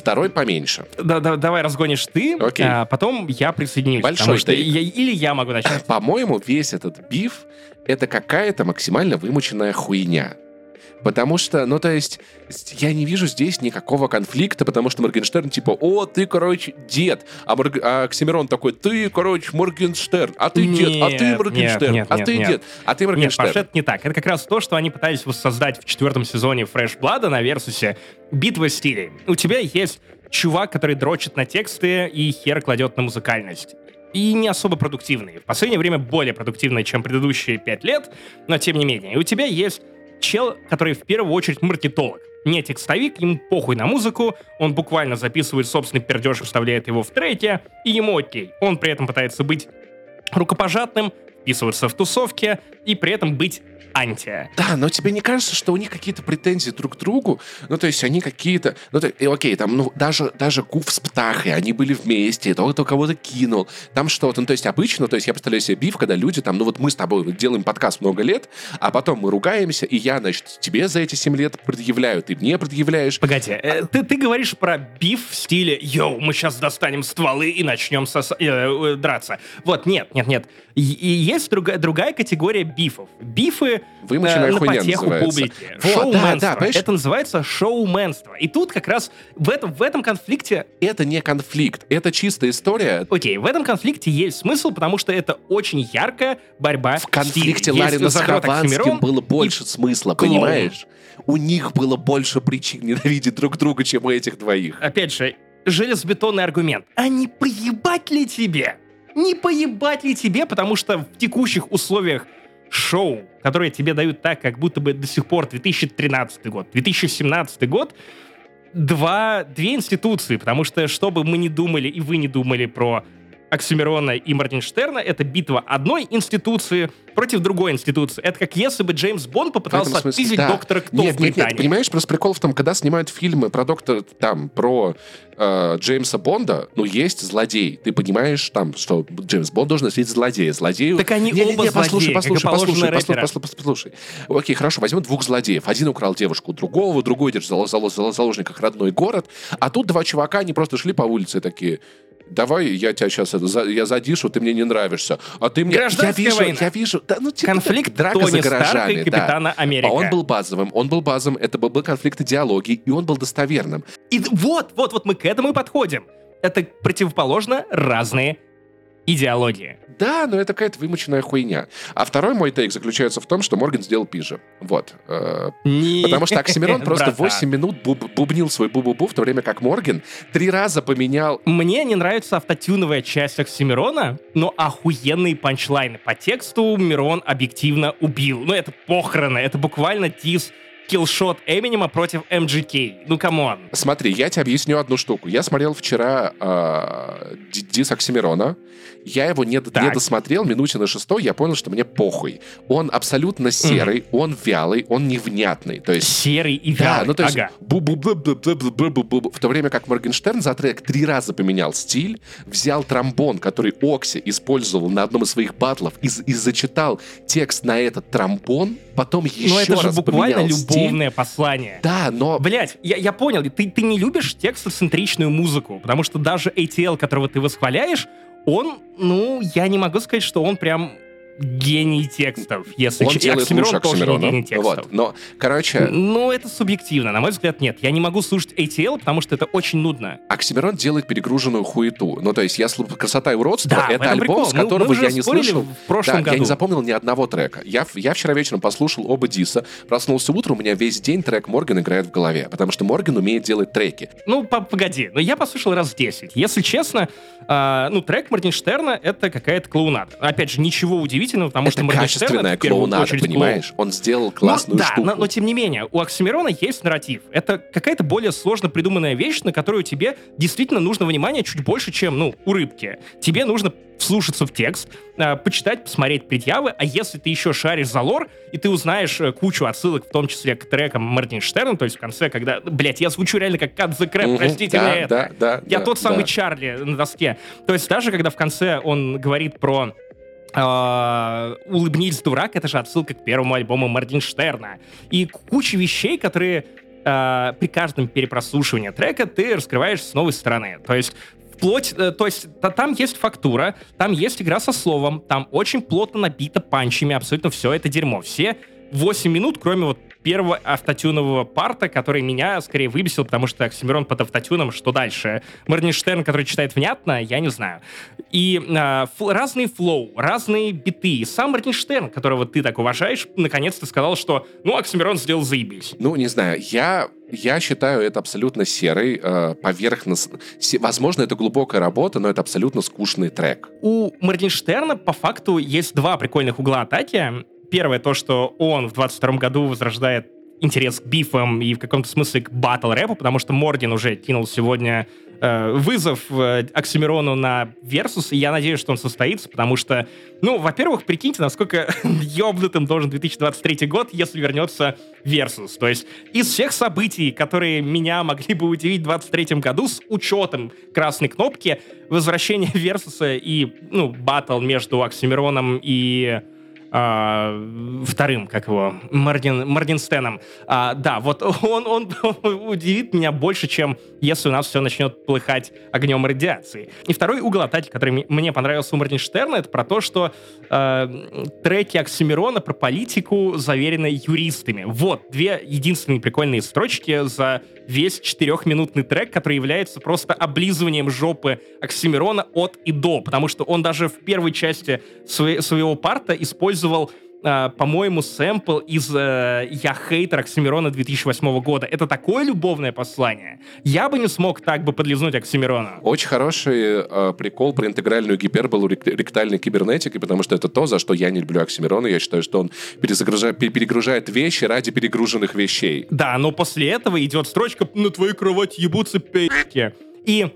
второй поменьше. Да, да, давай разгонишь ты, Окей. а потом я присоединюсь. Большой что я, Или я могу начать. По-моему, весь этот биф — это какая-то максимально вымученная хуйня. Потому что, ну, то есть, я не вижу здесь никакого конфликта, потому что Моргенштерн типа, о, ты, короче, дед. А, Морг... а Оксимирон такой, ты, короче, Моргенштерн, а ты нет, дед, а ты Моргенштерн, нет, нет, а ты нет. дед, а ты Моргенштерн. Нет, Паш, это не так. Это как раз то, что они пытались воссоздать в четвертом сезоне Fresh Blood'а на Versus'е «Битва стилей». У тебя есть чувак, который дрочит на тексты и хер кладет на музыкальность и не особо продуктивный. В последнее время более продуктивный, чем предыдущие пять лет, но тем не менее. И у тебя есть чел, который в первую очередь маркетолог. Не текстовик, ему похуй на музыку, он буквально записывает собственный пердеж вставляет его в треки, и ему окей. Он при этом пытается быть рукопожатным, вписываться в тусовки и при этом быть анти. Да, но тебе не кажется, что у них какие-то претензии друг к другу? Ну, то есть они какие-то... Ну, то, и, окей, там, ну, даже, даже Гуф с Птахой, они были вместе, кто-то кого-то кинул, там что-то. Ну, то есть обычно, то есть я представляю себе биф, когда люди там, ну, вот мы с тобой делаем подкаст много лет, а потом мы ругаемся, и я, значит, тебе за эти 7 лет предъявляю, ты мне предъявляешь. Погоди, э, ты, ты говоришь про биф в стиле «Йоу, мы сейчас достанем стволы и начнем сос... э, э, драться». Вот, нет, нет, нет. И, и есть другая, другая категория бифов. Бифы Вымученная э, на потеху называется. публики. Вот, шоуменство. Да, да, это называется шоуменство. И тут как раз в этом, в этом конфликте... Это не конфликт, это чистая история. Окей, в этом конфликте есть смысл, потому что это очень яркая борьба В конфликте Ларина с Хованским было больше смысла, клоун. понимаешь? У них было больше причин ненавидеть друг друга, чем у этих двоих. Опять же, железобетонный аргумент. А не поебать ли тебе? Не поебать ли тебе, потому что в текущих условиях шоу, которые тебе дают так, как будто бы до сих пор 2013 год, 2017 год, два, две институции, потому что, что бы мы не думали и вы не думали про Оксимирона и Мартинштерна, это битва одной институции против другой институции. Это как если бы Джеймс Бонд попытался отпиздить да. доктора Кто нет, в Британии. Нет, нет, понимаешь, просто прикол в том, когда снимают фильмы про доктора, там, про э, Джеймса Бонда, ну, есть злодей. Ты понимаешь, там, что Джеймс Бонд должен носить злодея. Злодею... Так они не, оба не, не, послушай, послушай, послушай, послушай, послушай, послушай. Окей, хорошо, возьмем двух злодеев. Один украл девушку другого, другой держит в заложниках родной город, а тут два чувака, они просто шли по улице такие давай я тебя сейчас это, я задишу, ты мне не нравишься. А ты мне... я вижу, война. Я вижу, да, ну, типа, конфликт драка Тони за гаражами. и капитана да. Америка. А он был базовым, он был базовым, это был, был конфликт идеологии, и он был достоверным. И вот, вот, вот мы к этому и подходим. Это противоположно разные идеологии. Да, но это какая-то вымученная хуйня. А второй мой тейк заключается в том, что Морган сделал пиже. Вот. Э, Не... Потому что Оксимирон (laughs) просто 8 минут буб бубнил свой бу-бу-бу, в то время как Морган три раза поменял... Мне не нравится автотюновая часть Оксимирона, но охуенные панчлайны. По тексту Мирон объективно убил. Ну, это похороны, это буквально тиз киллшот Эминема против MGK. Ну, come on. Смотри, я тебе объясню одну штуку. Я смотрел вчера э, Дис Оксимирона. Я его не, не досмотрел, минуте на шестой я понял, что мне похуй. Он абсолютно серый, мм. он вялый, он невнятный. То есть, серый и вялый, да, ну, то есть, ага. В то время как Моргенштерн за трек три раза поменял стиль, взял тромбон, который Окси использовал на одном из своих батлов, и, и зачитал текст на этот тромбон, потом еще но это же буквально любовное послание. Да, но... Блять, я, я понял, ты, ты не любишь текстоцентричную музыку, потому что даже ATL, которого ты восхваляешь, он, ну, я не могу сказать, что он прям гений текстов, если Он делает Оксимирон лучше Оксимирона. Гений текстов. Вот. Но, короче... Ну, это субъективно. На мой взгляд, нет. Я не могу слушать ATL, потому что это очень нудно. Оксимирон делает перегруженную хуету. Ну, то есть, я слушаю «Красота и уродство» да, — это альбом, прикол. с которого мы, мы я не слышал. В прошлом да, году. я не запомнил ни одного трека. Я, я вчера вечером послушал оба Диса, проснулся утром, у меня весь день трек Морган играет в голове, потому что Морган умеет делать треки. Ну, погоди, но я послушал раз 10. Если честно, э, ну, трек Моргенштерна — это какая-то клоунада. Опять же, ничего удивительного удивительного, потому это что качественная клоунада, понимаешь? Он сделал классную но, штуку. Да, но, но тем не менее, у Оксимирона есть нарратив. Это какая-то более сложно придуманная вещь, на которую тебе действительно нужно внимание чуть больше, чем, ну, у рыбки. Тебе нужно вслушаться в текст, э, почитать, посмотреть предъявы, а если ты еще шаришь за лор, и ты узнаешь э, кучу отсылок, в том числе к трекам Моргенштерна, то есть в конце, когда, блядь, я звучу реально как Crap, угу, простите да, меня это. Да, да, я да, тот самый да. Чарли на доске. То есть даже когда в конце он говорит про «Улыбнись, дурак» — это же отсылка к первому альбому Моргенштерна. И куча вещей, которые uh, при каждом перепрослушивании трека ты раскрываешь с новой стороны. То есть вплоть, э, то есть там есть фактура, там есть игра со словом, там очень плотно набито панчами, абсолютно все это дерьмо. Все 8 минут, кроме вот первого автотюнового парта, который меня скорее выбесил, потому что Оксимирон под автотюном, что дальше? Морнинштерн, который читает внятно, я не знаю. И э, фл- разные флоу, разные биты. И сам Морнинштерн, которого ты так уважаешь, наконец-то сказал, что, ну, Оксимирон сделал заебись. Ну, не знаю, я я считаю это абсолютно серый, э, поверхностный. Возможно, это глубокая работа, но это абсолютно скучный трек. У Моргенштерна по факту есть два прикольных угла атаки. Первое то, что он в 22 году возрождает интерес к бифам и в каком-то смысле к батл рэпу, потому что Мордин уже кинул сегодня э, вызов э, Оксимирону на Versus, и я надеюсь, что он состоится, потому что, ну, во-первых, прикиньте, насколько (laughs) ёбнутым должен 2023 год, если вернется Versus. То есть из всех событий, которые меня могли бы удивить в 2023 году, с учетом красной кнопки, возвращение Versus и, ну, батл между Оксимироном и а, вторым, как его, Мардин, Мардинстеном. А, да, вот (laughs) он, он, он (laughs) удивит меня больше, чем если у нас все начнет плыхать огнем радиации. И второй угол атаки, который мне понравился у Моргенштерна, это про то, что э, треки Оксимирона про политику заверены юристами. Вот, две единственные прикольные строчки за весь четырехминутный трек, который является просто облизыванием жопы Оксимирона от и до, потому что он даже в первой части своей, своего парта использовал Uh, по-моему, сэмпл из uh, «Я хейтер» Оксимирона 2008 года. Это такое любовное послание. Я бы не смог так бы подлизнуть Оксимирона. Очень хороший uh, прикол про интегральную гиперболу ректальной кибернетики, потому что это то, за что я не люблю Оксимирона. Я считаю, что он перезагружает, перегружает вещи ради перегруженных вещей. Да, но после этого идет строчка «На твою кровать ебутся пи***ки». И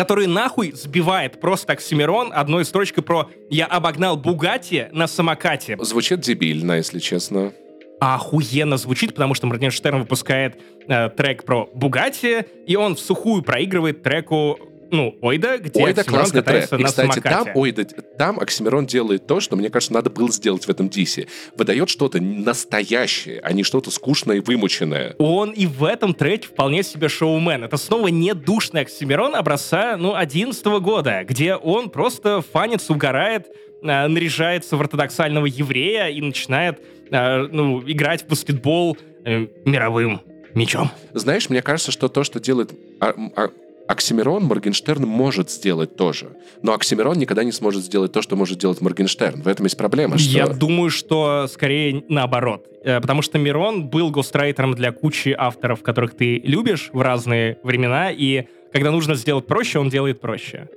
который нахуй сбивает просто Оксимирон одной строчкой про «Я обогнал Бугати на самокате». Звучит дебильно, если честно. Охуенно звучит, потому что Моргенштерн выпускает э, трек про Бугати, и он в сухую проигрывает треку ну, Ойда, где Ойда Оксимирон классный трек. И, кстати, самокате. там, Ойда, там Оксимирон делает то, что, мне кажется, надо было сделать в этом дисе. Выдает что-то настоящее, а не что-то скучное и вымученное. Он и в этом треке вполне себе шоумен. Это снова не душный Оксимирон образца, ну, 11 года, где он просто фанится, угорает, э, наряжается в ортодоксального еврея и начинает э, ну, играть в баскетбол э, мировым мечом. Знаешь, мне кажется, что то, что делает а, а, Оксимирон Моргенштерн может сделать тоже. Но Оксимирон никогда не сможет сделать то, что может делать Моргенштерн. В этом есть проблема. Что... Я думаю, что скорее наоборот. Э, потому что Мирон был гострайтером для кучи авторов, которых ты любишь в разные времена, и когда нужно сделать проще, он делает проще.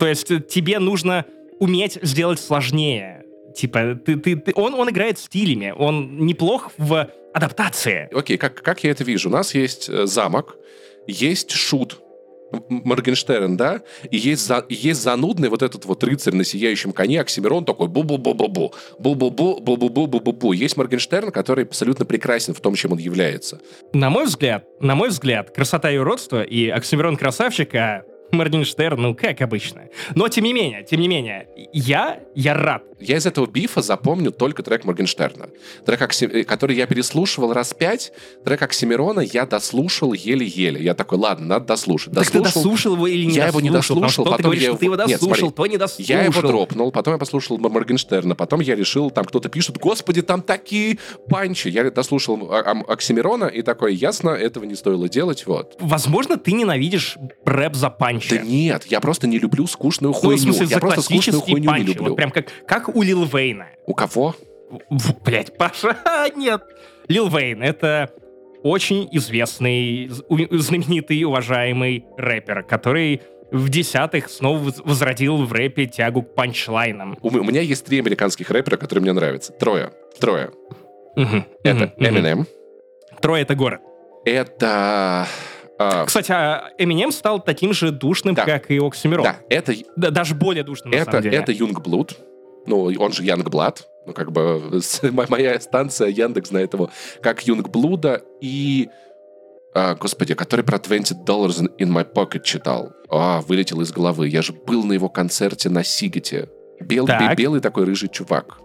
То есть э, тебе нужно уметь сделать сложнее. Типа, ты, ты, ты, он, он играет стилями, он неплох в адаптации. Окей, как, как я это вижу? У нас есть э, замок, есть шут, Моргенштерн, да, и есть, за, есть занудный вот этот вот рыцарь на сияющем коне, Оксимирон такой бу-бу-бу-бу-бу, бу-бу-бу, бу-бу-бу-бу-бу-бу. Есть Моргенштерн, который абсолютно прекрасен в том, чем он является. На мой взгляд, на мой взгляд, красота и уродство и Оксимирон красавчик, а Моргенштерн, ну, как обычно. Но, тем не менее, тем не менее, я, я рад. Я из этого бифа запомню только трек Моргенштерна. Трек, э, который я переслушивал раз пять. Трек Оксимирона я дослушал еле-еле. Я такой, ладно, надо дослушать. Дослушал. Так ты дослушал его или не Я его не дослушал. Потом ты говоришь, я... что ты его дослушал, Нет, смотри, то не дослушал. Я его дропнул, потом я послушал Моргенштерна, потом я решил, там кто-то пишет, господи, там такие панчи. Я дослушал Оксимирона и такой, ясно, этого не стоило делать, вот. Возможно, ты ненавидишь рэп за панчи. Да нет, я просто не люблю скучную хуйню. Ну, в смысле, я просто скучную хуйню панчи. не люблю. Вот прям как, как у Лил Вейна. У кого? Блять, Паша, (laughs) нет. Лил Вейн — это очень известный, знаменитый, уважаемый рэпер, который в десятых снова возродил в рэпе тягу к панчлайнам. У, у меня есть три американских рэпера, которые мне нравятся. Трое. Трое. Угу, это угу, Eminem. Угу. Трое — это город. Это... А... Кстати, Эминем стал таким же душным, да. как и Оксимирон. Да, это... Да, даже более душным, это, на самом деле. Это Юнгблуд, ну, он же Янгблад, ну, как бы (laughs) моя станция Яндекс знает его как Юнгблуда, и а, господи, который про 20 dollars in my pocket читал. А, вылетел из головы. Я же был на его концерте на Сигете. Бел, так. белый такой рыжий чувак.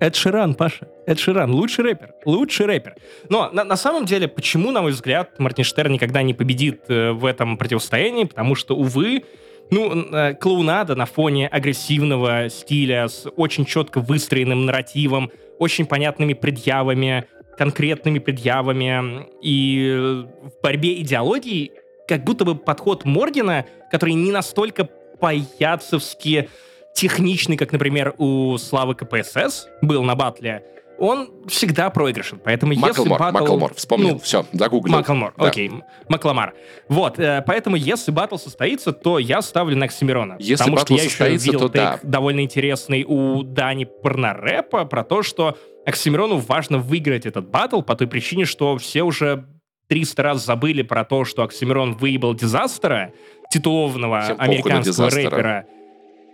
Эд Ширан, Паша. Эд Ширан. Лучший рэпер. Лучший рэпер. Но на, на самом деле, почему, на мой взгляд, Мартинштерн никогда не победит э, в этом противостоянии? Потому что, увы, ну, э, клоунада на фоне агрессивного стиля с очень четко выстроенным нарративом, очень понятными предъявами, конкретными предъявами и э, в борьбе идеологии как будто бы подход Моргена, который не настолько паяцевски техничный, как, например, у Славы КПСС был на батле, он всегда проигрышен. Поэтому Маклмор, если батл... Маклмор, вспомнил, ну, все, загуглил. Маклмор, да. окей, Макламар. Вот, э, поэтому если батл состоится, то я ставлю на Оксимирона. Если потому что я еще видел то да. довольно интересный у Дани Порнорэпа про то, что Оксимирону важно выиграть этот батл по той причине, что все уже 300 раз забыли про то, что Оксимирон выебал Дизастера, титулованного Всем американского рэпера.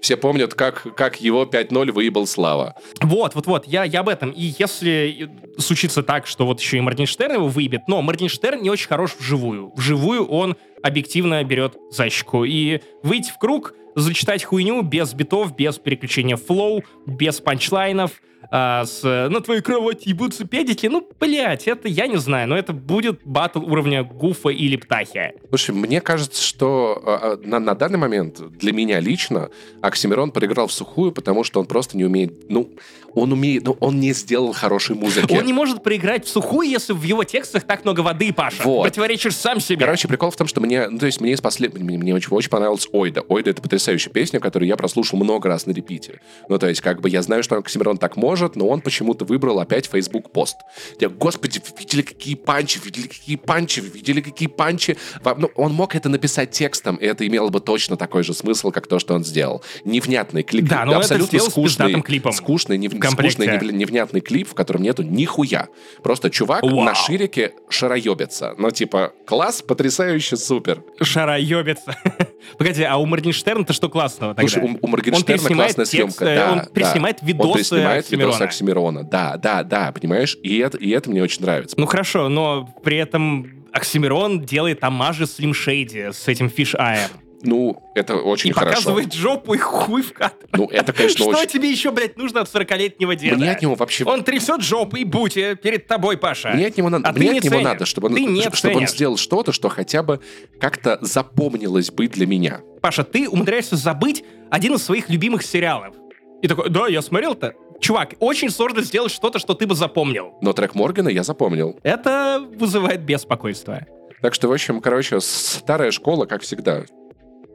Все помнят, как, как его 5-0 выебал Слава. Вот, вот, вот, я, я об этом. И если случится так, что вот еще и Моргенштерн его выебет, но Моргенштерн не очень хорош вживую. Вживую он объективно берет защику. И выйти в круг, зачитать хуйню без битов, без переключения флоу, без панчлайнов — а, с «на твоей кровати ебутся педики», ну, блядь, это я не знаю, но это будет батл уровня Гуфа или Птахи. Слушай, мне кажется, что а, а, на, на данный момент для меня лично Оксимирон проиграл в сухую, потому что он просто не умеет, ну, он умеет, но он не сделал хорошей музыки. Он не может проиграть в сухую, если в его текстах так много воды, Паша. Вот. Противоречишь сам себе. Короче, прикол в том, что мне, ну, то есть мне из послед... мне, мне очень, очень понравилась Ойда. Ойда — это потрясающая песня, которую я прослушал много раз на репите. Ну, то есть, как бы я знаю, что Оксимирон так может, но он почему-то выбрал опять Facebook пост. Я, господи, вы видели, какие панчи, видели, какие панчи, видели, какие панчи. Ну, он мог это написать текстом, и это имело бы точно такой же смысл, как то, что он сделал. Невнятный клип. Да, но абсолютно это скучный, клипом. скучный, нев... скучный, невнятный клип, в котором нету нихуя. Просто чувак Вау. на ширике шароебится. Ну, типа, класс, потрясающе, супер. Шароебится. (laughs) Погоди, а у Моргенштерна-то что классного тогда? Слушай, у, у Моргенштерна классная текст, съемка. Э, да, он переснимает да. видосы Он переснимает Оксимирона. видосы Оксимирона. Да, да, да, понимаешь? И это, и это мне очень нравится. Ну хорошо, но при этом Оксимирон делает амажи Slim Shady с этим Eye. Ну, это очень и хорошо. показывает жопу и хуй в кадр. Ну, это, конечно, Что очень... тебе еще, блядь, нужно от 40-летнего деда? Мне от него вообще... Он трясет жопу и бути перед тобой, Паша. Мне от него, надо, а мне от него ценишь. надо, чтобы, он, не чтобы он сделал что-то, что хотя бы как-то запомнилось быть для меня. Паша, ты умудряешься забыть один из своих любимых сериалов. И такой, да, я смотрел-то. Чувак, очень сложно сделать что-то, что ты бы запомнил. Но трек Моргана я запомнил. Это вызывает беспокойство. Так что, в общем, короче, старая школа, как всегда.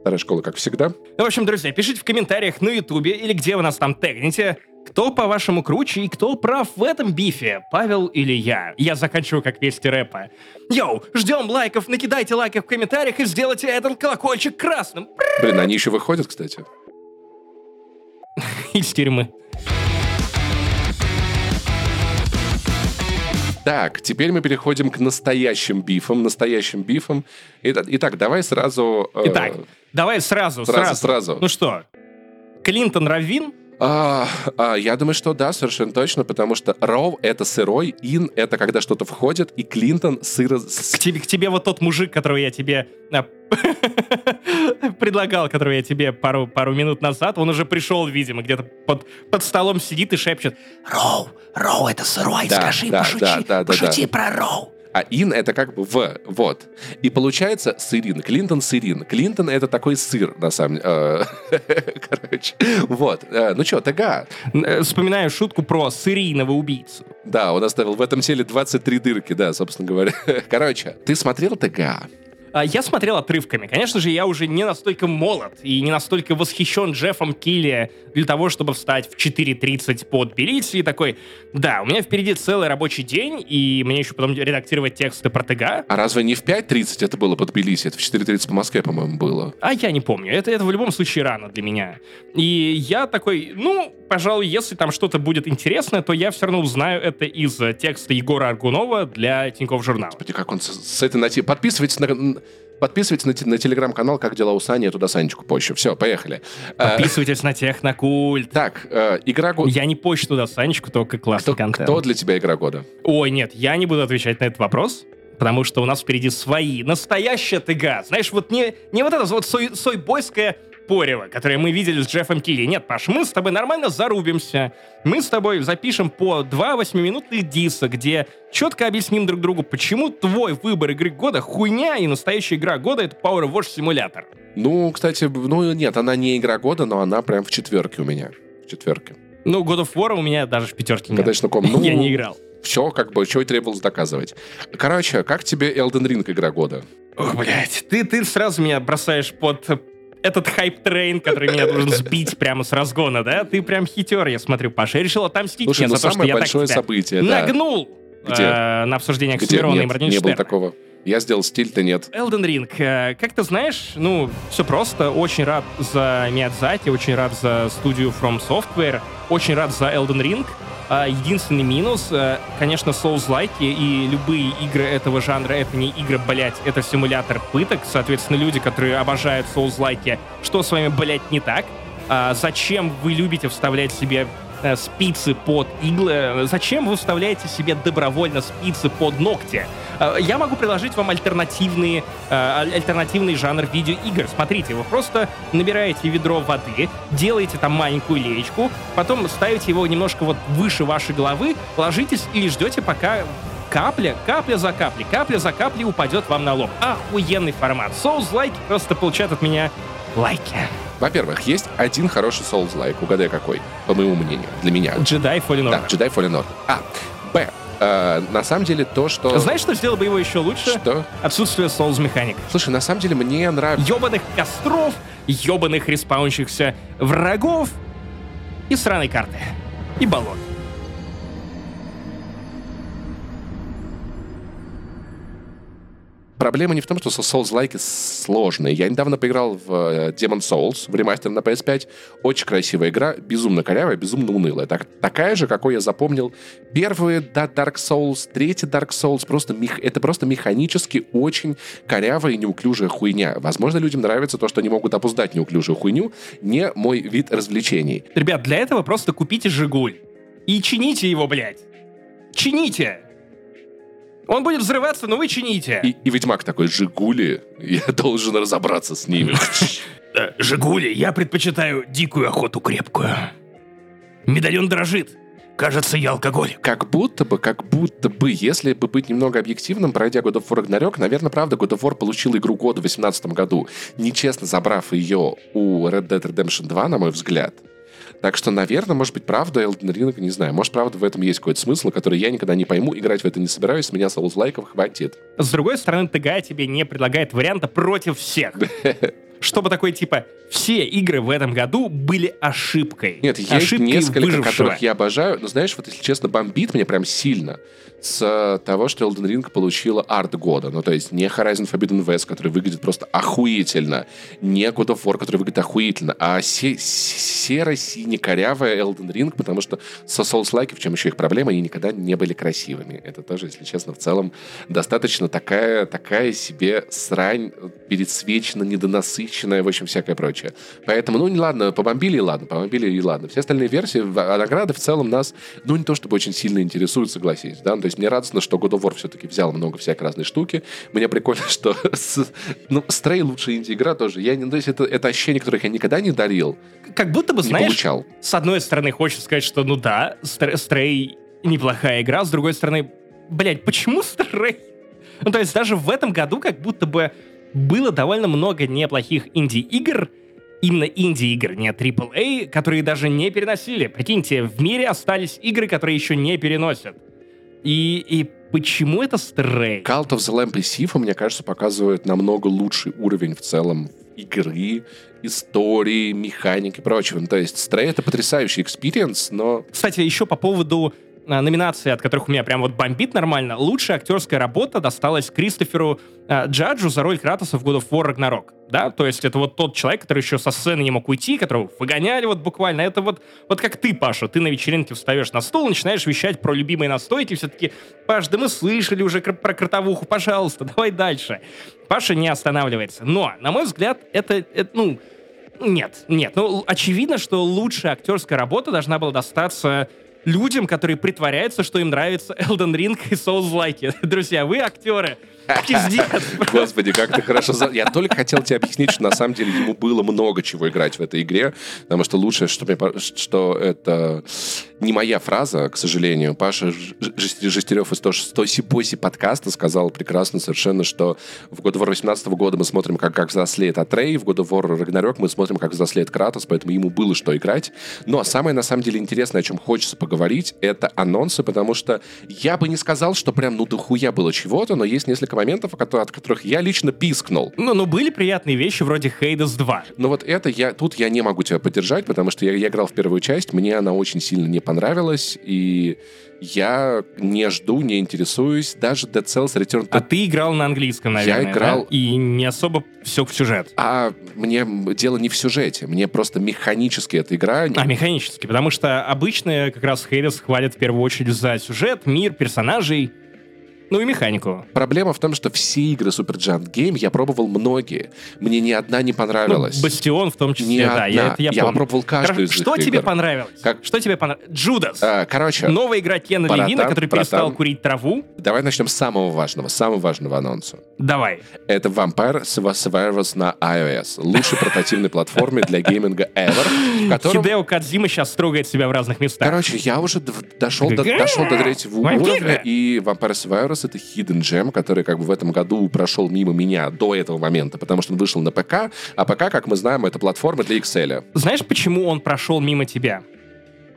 Старая школа, как всегда. Ну, в общем, друзья, пишите в комментариях на Ютубе или где вы нас там тегните, кто, по-вашему, круче и кто прав в этом бифе, Павел или я? Я заканчиваю как вести рэпа. Йоу, ждем лайков, накидайте лайки в комментариях и сделайте этот колокольчик красным. Блин, они еще выходят, кстати. (laughs) Из тюрьмы. Так, теперь мы переходим к настоящим бифам, настоящим бифам. Итак, давай сразу... Э, Итак, давай сразу, сразу, сразу. сразу. Ну что, Клинтон Равин а, а, я думаю, что да, совершенно точно, потому что Роу — это сырой, Ин — это когда что-то входит, и Клинтон — сыро... К тебе, к тебе вот тот мужик, которого я тебе а, (laughs) предлагал, которого я тебе пару, пару минут назад, он уже пришел, видимо, где-то под, под столом сидит и шепчет «Роу, Роу — это сырой, да, скажи, да, пошути, да, да, пошути да, да. про Роу». А ин это как бы в, вот. И получается сырин, Клинтон сырин. Клинтон это такой сыр, на самом деле. Э, (laughs) короче, вот. Э, ну что, ТГ. Э, вспоминаю шутку про сырийного убийцу. Да, он оставил в этом теле 23 дырки, да, собственно говоря. (laughs) Короче, ты смотрел ТГ? А, я смотрел отрывками. Конечно же, я уже не настолько молод и не настолько восхищен Джеффом Килли для того, чтобы встать в 4.30 под Тбилиси и такой, да, у меня впереди целый рабочий день, и мне еще потом редактировать тексты про ТГ. А разве не в 5.30 это было под Тбилиси? Это в 4.30 по Москве, по-моему, было. А я не помню. Это, это в любом случае рано для меня. И я такой, ну, пожалуй, если там что-то будет интересное, то я все равно узнаю это из текста Егора Аргунова для Тинькофф журнала. Господи, как он с, с этой нати... Подписывайтесь на, Подписывайтесь на, на телеграм-канал «Как дела у Сани», я туда Санечку пощу. Все, поехали. Подписывайтесь на Технокульт. Так, э, игра года... Я не пощу туда Санечку, только классный кто, контент. Кто для тебя игра года? Ой, нет, я не буду отвечать на этот вопрос потому что у нас впереди свои, настоящая тыга. Знаешь, вот не, не вот это вот сой, сойбойская Порева, которое мы видели с Джеффом Килли. Нет, Паш, мы с тобой нормально зарубимся. Мы с тобой запишем по два восьмиминутных диса, где четко объясним друг другу, почему твой выбор игры года хуйня, и настоящая игра года — это PowerWash Simulator. Ну, кстати, ну нет, она не игра года, но она прям в четверке у меня. В четверке. Ну, God of War у меня даже в пятерке нет. Конечно, come on. Ну, (laughs) Я не играл. Все, как бы, и требовалось доказывать. Короче, как тебе Elden Ring игра года? Ох, блядь, ты, ты сразу меня бросаешь под этот хайп-трейн, который меня должен (laughs) сбить прямо с разгона, да? Ты прям хитер, я смотрю, Паша. Я решил отомстить Слушай, мне ну за то, что я так тебя событие, нагнул Где? э, на обсуждение? Оксимирона и Нет, не Моргенштерна. было такого. Я сделал стиль, ты нет. Elden Ring. э, Как ты знаешь, ну, все просто. Очень рад за Миядзаки, очень рад за студию From Software, очень рад за Elden Ring. А, Единственный минус, э, конечно, Souls-like и любые игры этого жанра, это не игры, блять, это симулятор пыток. Соответственно, люди, которые обожают Souls-like, что с вами, блять, не так? А, Зачем вы любите вставлять себе э, спицы под иглы. Зачем вы вставляете себе добровольно спицы под ногти? Э, Я могу предложить вам альтернативные, э, аль- альтернативный жанр видеоигр. Смотрите, вы просто набираете ведро воды, делаете там маленькую леечку, потом ставите его немножко вот выше вашей головы, ложитесь и ждете, пока капля, капля за каплей, капля за каплей упадет вам на лоб. Охуенный формат. Souls-like просто получают от меня лайки. Во-первых, есть один хороший Souls-like, угадай какой, по моему мнению, для меня. Jedi Fallen Да, Order. Jedi Fallen Order. А, Б. э, на самом деле то, что... Знаешь, что сделало бы его еще лучше? Что? Отсутствие Souls механик. Слушай, на самом деле мне нравится... Ёбаных костров, ёбаных респаунщихся врагов и сраной карты. И болот. Проблема не в том, что Souls-like сложные. Я недавно поиграл в э, Demon Souls, в ремастер на PS5. Очень красивая игра, безумно корявая, безумно унылая. Так, такая же, какой я запомнил первые да, Dark Souls, третий Dark Souls. Просто мех... Это просто механически очень корявая и неуклюжая хуйня. Возможно, людям нравится то, что они могут опуздать неуклюжую хуйню. Не мой вид развлечений. Ребят, для этого просто купите «Жигуль». И чините его, блядь. Чините! Он будет взрываться, но вы чините. И, и Ведьмак такой, Жигули, я должен разобраться с ними. Э, «Жигули, я предпочитаю дикую охоту крепкую». Медальон дрожит. Кажется, я алкоголик. Как будто бы, как будто бы, если бы быть немного объективным, пройдя God of War Ragnarok, наверное, правда, God of War получил игру года в 2018 году, нечестно забрав ее у Red Dead Redemption 2, на мой взгляд. Так что, наверное, может быть, правда, Elden Ring, не знаю, может, правда, в этом есть какой-то смысл, который я никогда не пойму, играть в это не собираюсь, меня соус-лайков хватит. С другой стороны, ТГ тебе не предлагает варианта против всех. (laughs) Чтобы такой, типа, все игры в этом году были ошибкой. Нет, есть Ошибкой несколько, выжившего. которых я обожаю, но знаешь, вот если честно, бомбит мне прям сильно с э, того, что Elden Ring получила арт года. Ну, то есть не Horizon Forbidden West, который выглядит просто охуительно, не God of War, который выглядит охуительно, а се- серо-сине-корявая Elden Ring, потому что со Souls-like, в чем еще их проблема, они никогда не были красивыми. Это тоже, если честно, в целом достаточно такая, такая себе срань, пересвечена, недонасыщенная, в общем, всякое прочее. Поэтому, ну, не ладно, побомбили и ладно, побомбили и ладно. Все остальные версии, а награды в целом нас, ну, не то чтобы очень сильно интересуют, согласись, да, Ну, то есть мне радостно, что God of War все-таки взял много всякой разной штуки. Мне прикольно, (laughs) что, ну, Stray лучшая инди-игра тоже. Я, не- то есть это, это ощущение, которых я никогда не дарил, Как будто бы, не знаешь, получал. с одной стороны, хочешь сказать, что ну да, Стрей неплохая игра, с другой стороны, блядь, почему Стрей? Ну, то есть даже в этом году как будто бы было довольно много неплохих инди-игр, именно инди-игр, не AAA, которые даже не переносили. Прикиньте, в мире остались игры, которые еще не переносят. И, и почему это Stray? Cult of the Lamb и Sifu, мне кажется, показывают намного лучший уровень в целом игры, истории, механики и прочего. Ну, то есть Stray — это потрясающий экспириенс, но... Кстати, еще по поводу номинации, от которых у меня прям вот бомбит нормально. Лучшая актерская работа досталась Кристоферу э, Джаджу за роль Кратоса в God of War Ragnarok. Да, то есть это вот тот человек, который еще со сцены не мог уйти, которого выгоняли вот буквально. Это вот, вот как ты, Паша, ты на вечеринке встаешь на стол, начинаешь вещать про любимые настойки, все-таки, Паш, да мы слышали уже про кротовуху, пожалуйста, (laughs) давай дальше. Паша не останавливается. Но, на мой взгляд, это, это ну, нет, нет. Ну, очевидно, что лучшая актерская работа должна была достаться людям, которые притворяются, что им нравится Elden Ring и Souls-like. (laughs) Друзья, вы актеры, (laughs) Пиздец. Господи, как ты хорошо... Я только хотел тебе объяснить, что на самом деле ему было много чего играть в этой игре, потому что лучшее, что, мне, что это не моя фраза, к сожалению. Паша Жестерев из 106 Поси подкаста сказал прекрасно совершенно, что в God of War 18 года мы смотрим, как, как взрослеет Атрей, в God of War Ragnarok мы смотрим, как взрослеет Кратос, поэтому ему было что играть. Но самое, на самом деле, интересное, о чем хочется поговорить, это анонсы, потому что я бы не сказал, что прям ну дохуя было чего-то, но есть несколько моментов, от которых я лично пискнул. Ну, ну были приятные вещи вроде Hades 2. Но вот это я, тут я не могу тебя поддержать, потому что я, я играл в первую часть, мне она очень сильно не понравилась, и я не жду, не интересуюсь. Даже Dead Cells Return. А ты играл на английском, наверное, Я играл... Да? И не особо все в сюжет. А мне дело не в сюжете. Мне просто механически эта игра... А, механически. Потому что обычно как раз Хейрис хвалят в первую очередь за сюжет, мир, персонажей. Ну и механику. Проблема в том, что все игры Super Giant Game я пробовал многие. Мне ни одна не понравилась. Ну, Бастион в том числе, ни да. Одна. Я, это я, я попробовал каждую из Что их тебе игр. понравилось? Как? Что тебе понравилось? Джудас. А, короче. Новая игра Кена братан, Левина, который братан. перестал курить траву. Давай начнем с самого важного, самого важного анонса. Давай. Это Vampire Survivors на iOS. Лучшей портативной платформе для гейминга ever. (gasps) Котором... Хидео Кадзима сейчас строгает себя в разных местах. Короче, я уже дошел до, дошел до третьего уровня, и Vampire Survivors это Hidden Gem который как бы в этом году прошел мимо меня до этого момента, потому что он вышел на ПК, а ПК, как мы знаем, это платформа для Excel. Знаешь, почему он прошел мимо тебя?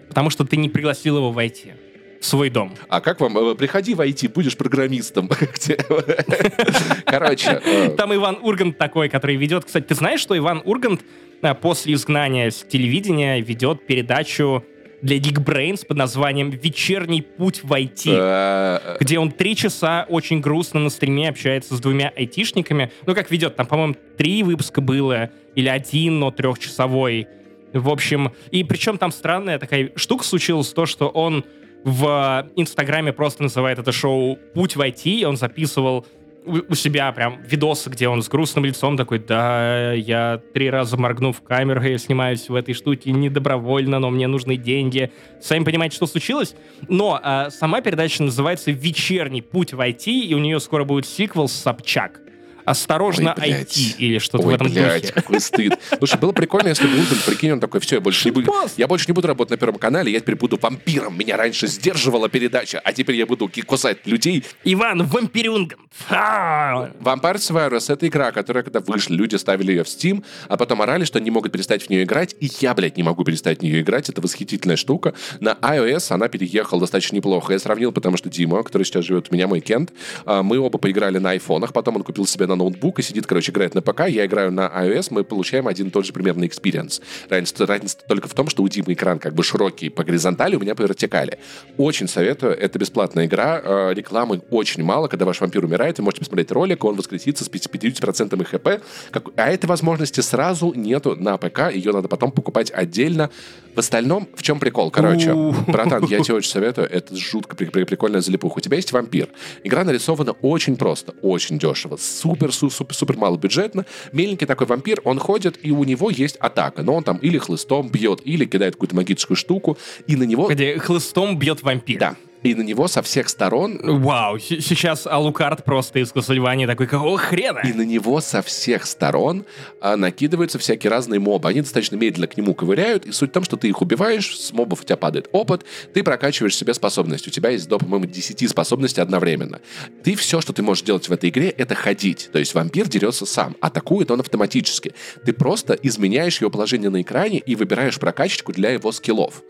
Потому что ты не пригласил его войти в свой дом. А как вам? Э, приходи войти, будешь программистом. (laughs) (laughs) Короче. Э, Там Иван Ургант такой, который ведет... Кстати, ты знаешь, что Иван Ургант э, после изгнания с телевидения ведет передачу для Geekbrains под названием «Вечерний путь в IT», э, где он три часа очень грустно на стриме общается с двумя айтишниками. Ну, как ведет, там, по-моему, три выпуска было, или один, но трехчасовой. В общем, и причем там странная такая штука случилась, то, что он в Инстаграме просто называет это шоу «Путь в IT», и он записывал у, себя прям видосы, где он с грустным лицом такой, да, я три раза моргнув камеру, я снимаюсь в этой штуке не добровольно, но мне нужны деньги. Сами понимаете, что случилось? Но а, сама передача называется «Вечерний путь в IT», и у нее скоро будет сиквел «Собчак» осторожно Ой, IT или что-то в этом блядь, духе. какой стыд. Слушай, было прикольно, если бы Ургант, прикинь, он такой, все, я больше, не буду, я больше не буду работать на Первом канале, я теперь буду вампиром. Меня раньше сдерживала передача, а теперь я буду кусать людей. Иван Вампирюнган. Vampire Survivors — это игра, которая, когда вышла, люди ставили ее в Steam, а потом орали, что не могут перестать в нее играть, и я, блядь, не могу перестать в нее играть. Это восхитительная штука. На iOS она переехала достаточно неплохо. Я сравнил, потому что Дима, который сейчас живет у меня, мой Кент, а, мы оба поиграли на айфонах, потом он купил себе на ноутбук и сидит, короче, играет на ПК, я играю на iOS, мы получаем один и тот же примерно experience. Разница, разница только в том, что у Димы экран как бы широкий по горизонтали, у меня по вертикали. Очень советую, это бесплатная игра, э, рекламы очень мало, когда ваш вампир умирает, вы можете посмотреть ролик, он воскресится с 50% ХП, как... а этой возможности сразу нету на ПК, ее надо потом покупать отдельно. В остальном, в чем прикол? Короче, братан, я тебе очень советую, это жутко прикольная залипуха. У тебя есть вампир. Игра нарисована очень просто, очень дешево, супер-супер супер мало бюджетно. Меленький такой вампир, он ходит, и у него есть атака. Но он там или хлыстом бьет, или кидает какую-то магическую штуку, и на него... Где хлыстом бьет вампир. Да и на него со всех сторон... Вау, сейчас Алукард просто из Castlevania такой, какого хрена? И на него со всех сторон а, накидываются всякие разные мобы. Они достаточно медленно к нему ковыряют, и суть в том, что ты их убиваешь, с мобов у тебя падает опыт, ты прокачиваешь себе способность. У тебя есть до, по-моему, 10 способностей одновременно. Ты все, что ты можешь делать в этой игре, это ходить. То есть вампир дерется сам, атакует он автоматически. Ты просто изменяешь его положение на экране и выбираешь прокачку для его скиллов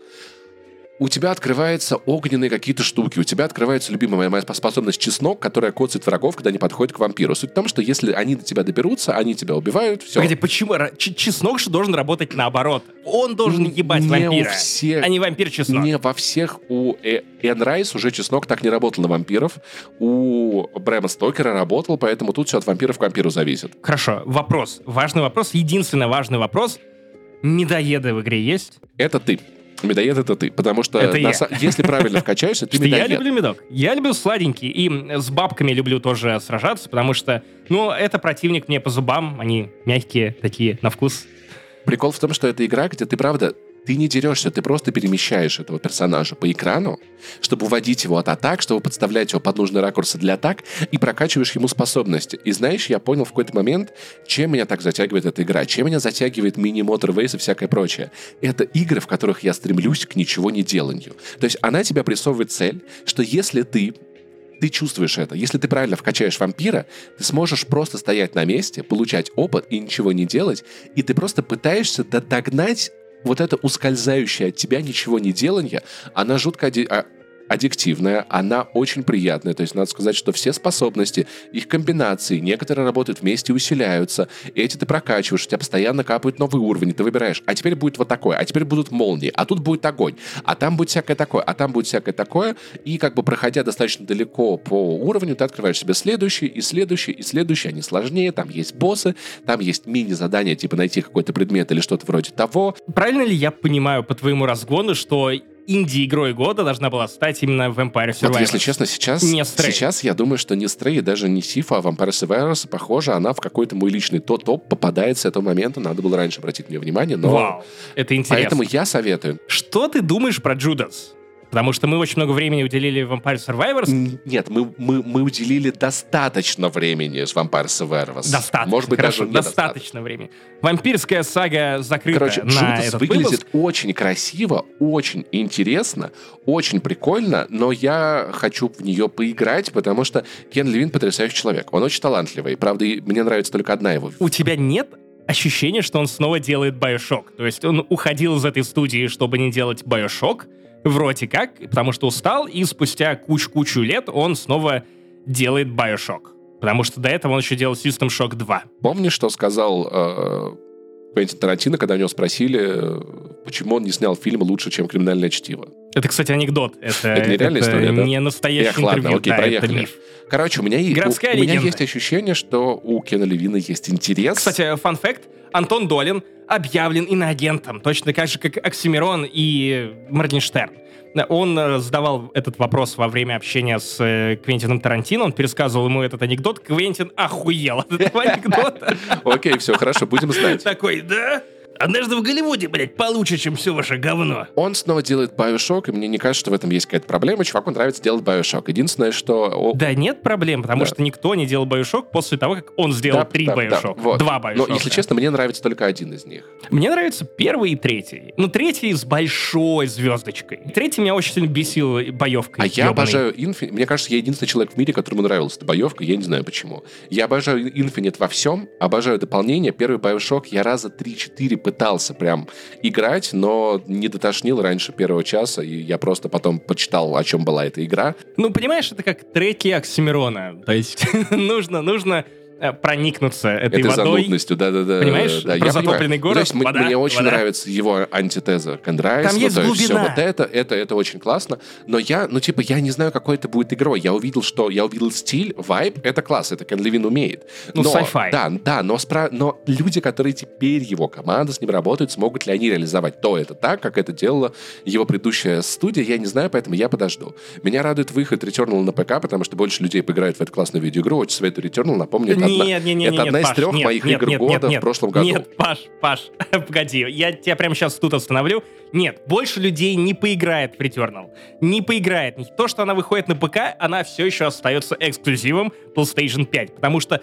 у тебя открываются огненные какие-то штуки, у тебя открывается любимая моя способность чеснок, которая коцает врагов, когда они подходят к вампиру. Суть в том, что если они до тебя доберутся, они тебя убивают, все. Погоди, почему? Ч чеснок же должен работать наоборот. Он должен ебать не вампира, всех, а не вампир-чеснок. Не во всех. У Энн Райс уже чеснок так не работал на вампиров. У Брэма Стокера работал, поэтому тут все от вампиров к вампиру зависит. Хорошо, вопрос. Важный вопрос, единственный важный вопрос. Медоеды в игре есть? Это ты. Медоед это ты, потому что это на, если правильно вкачаешься, ты медоед. Я люблю медок. Я люблю сладенький. И с бабками люблю тоже сражаться, потому что, ну, это противник мне по зубам. Они мягкие, такие, на вкус. Прикол в том, что это игра, где ты, правда, ты не дерешься, ты просто перемещаешь этого персонажа по экрану, чтобы вводить его от атак, чтобы подставлять его под нужные ракурсы для атак, и прокачиваешь ему способности. И знаешь, я понял в какой-то момент, чем меня так затягивает эта игра, чем меня затягивает мини-мотор-вейс и всякое прочее. Это игры, в которых я стремлюсь к ничего не деланию. То есть она тебе прессовывает цель, что если ты ты чувствуешь это. Если ты правильно вкачаешь вампира, ты сможешь просто стоять на месте, получать опыт и ничего не делать, и ты просто пытаешься догнать вот это ускользающее от тебя ничего не делание, она жутко а, аддиктивная, она очень приятная. То есть надо сказать, что все способности, их комбинации, некоторые работают вместе, усиляются. Эти ты прокачиваешь, у тебя постоянно капают новый уровень, ты выбираешь, а теперь будет вот такое, а теперь будут молнии, а тут будет огонь, а там будет всякое такое, а там будет всякое такое. И как бы проходя достаточно далеко по уровню, ты открываешь себе следующий, и следующий, и следующий. Они сложнее, там есть боссы, там есть мини-задания, типа найти какой-то предмет или что-то вроде того. Правильно ли я понимаю по твоему разгону, что инди-игрой года должна была стать именно Vampire Survivors. Вот, если честно, сейчас, не сейчас я думаю, что не Stray, даже не Сифа, а Vampire Survivors, похоже, она в какой-то мой личный топ-топ попадает с этого момента. Надо было раньше обратить мне внимание, но... Вау, это интересно. Поэтому я советую. Что ты думаешь про Джудас? Потому что мы очень много времени уделили Vampire Survivors. Нет, мы, мы, мы уделили достаточно времени с Vampire Survivors. Достаточно, Может быть, хорошо, даже достаточно времени. Вампирская сага закрыта Короче, на Judas этот выглядит выпуск. очень красиво, очень интересно, очень прикольно, но я хочу в нее поиграть, потому что Кен Левин потрясающий человек. Он очень талантливый. Правда, мне нравится только одна его. У тебя нет ощущение, что он снова делает Bioshock. То есть он уходил из этой студии, чтобы не делать Bioshock, Вроде как, потому что устал, и спустя кучу-кучу лет он снова делает Bioshock. Потому что до этого он еще делал System Shock 2. Помнишь, что сказал э, Квентин Тарантино, когда у него спросили, почему он не снял фильм лучше, чем «Криминальное чтиво»? Это, кстати, анекдот. Это, это не реальная это история, да? не настоящий Эх, интервью. ладно, окей, да, проехали. Это миф. Короче, у меня, Городская у, у меня есть ощущение, что у Кена Левина есть интерес. Кстати, фан-факт. Антон Долин объявлен иноагентом, точно так же, как Оксимирон и Моргенштерн. Он э, задавал этот вопрос во время общения с э, Квентином Тарантино, он пересказывал ему этот анекдот, Квентин охуел от этого (laughs) анекдота. Окей, все, хорошо, будем знать. Такой, да? Однажды в Голливуде, блядь, получше, чем все ваше говно. Он снова делает Bioshock, и мне не кажется, что в этом есть какая-то проблема. Чуваку нравится делать Bioshock. Единственное, что... Да нет проблем, потому да. что никто не делал Bioshock после того, как он сделал да, три да, Bioshock. Да, вот. Два Bioshock. Но, если честно, мне нравится только один из них. Мне нравится первый и третий. Ну, третий с большой звездочкой. Третий меня очень сильно бесил боевкой. А я обожаю Infinite. Мне кажется, я единственный человек в мире, которому нравилась эта боевка. Я не знаю почему. Я обожаю Infinite во всем. Обожаю дополнение. Первый Bioshock я раза 3-4 пытался прям играть, но не дотошнил раньше первого часа, и я просто потом почитал, о чем была эта игра. Ну, понимаешь, это как треки Оксимирона. То есть (laughs) нужно, нужно проникнуться этой, этой водой. занудностью, да-да-да. Понимаешь? Да, Про затопленный город, то есть вода, Мне очень вода. нравится его антитеза Кондрайс. Там есть глубина. Все вот это, это, это очень классно. Но я, ну, типа, я не знаю, какой это будет игрой. Я увидел, что... Я увидел стиль, вайб, это класс, это Кен Левин умеет. Ну, sci-fi. Да, да, но, спра... но люди, которые теперь его команда с ним работают, смогут ли они реализовать то это так, как это делала его предыдущая студия, я не знаю, поэтому я подожду. Меня радует выход Returnal на ПК, потому что больше людей поиграют в эту классную видеоигру. Очень советую Returnal, напомню, это, одна, нет, нет, это нет, одна Паш, из трех нет, моих нет, игр нет, года нет, в прошлом году. Нет, Паш, Паш, (laughs) погоди, я тебя прямо сейчас тут остановлю. Нет, больше людей не поиграет в Returnal. Не поиграет. То, что она выходит на ПК, она все еще остается эксклюзивом PlayStation 5, потому что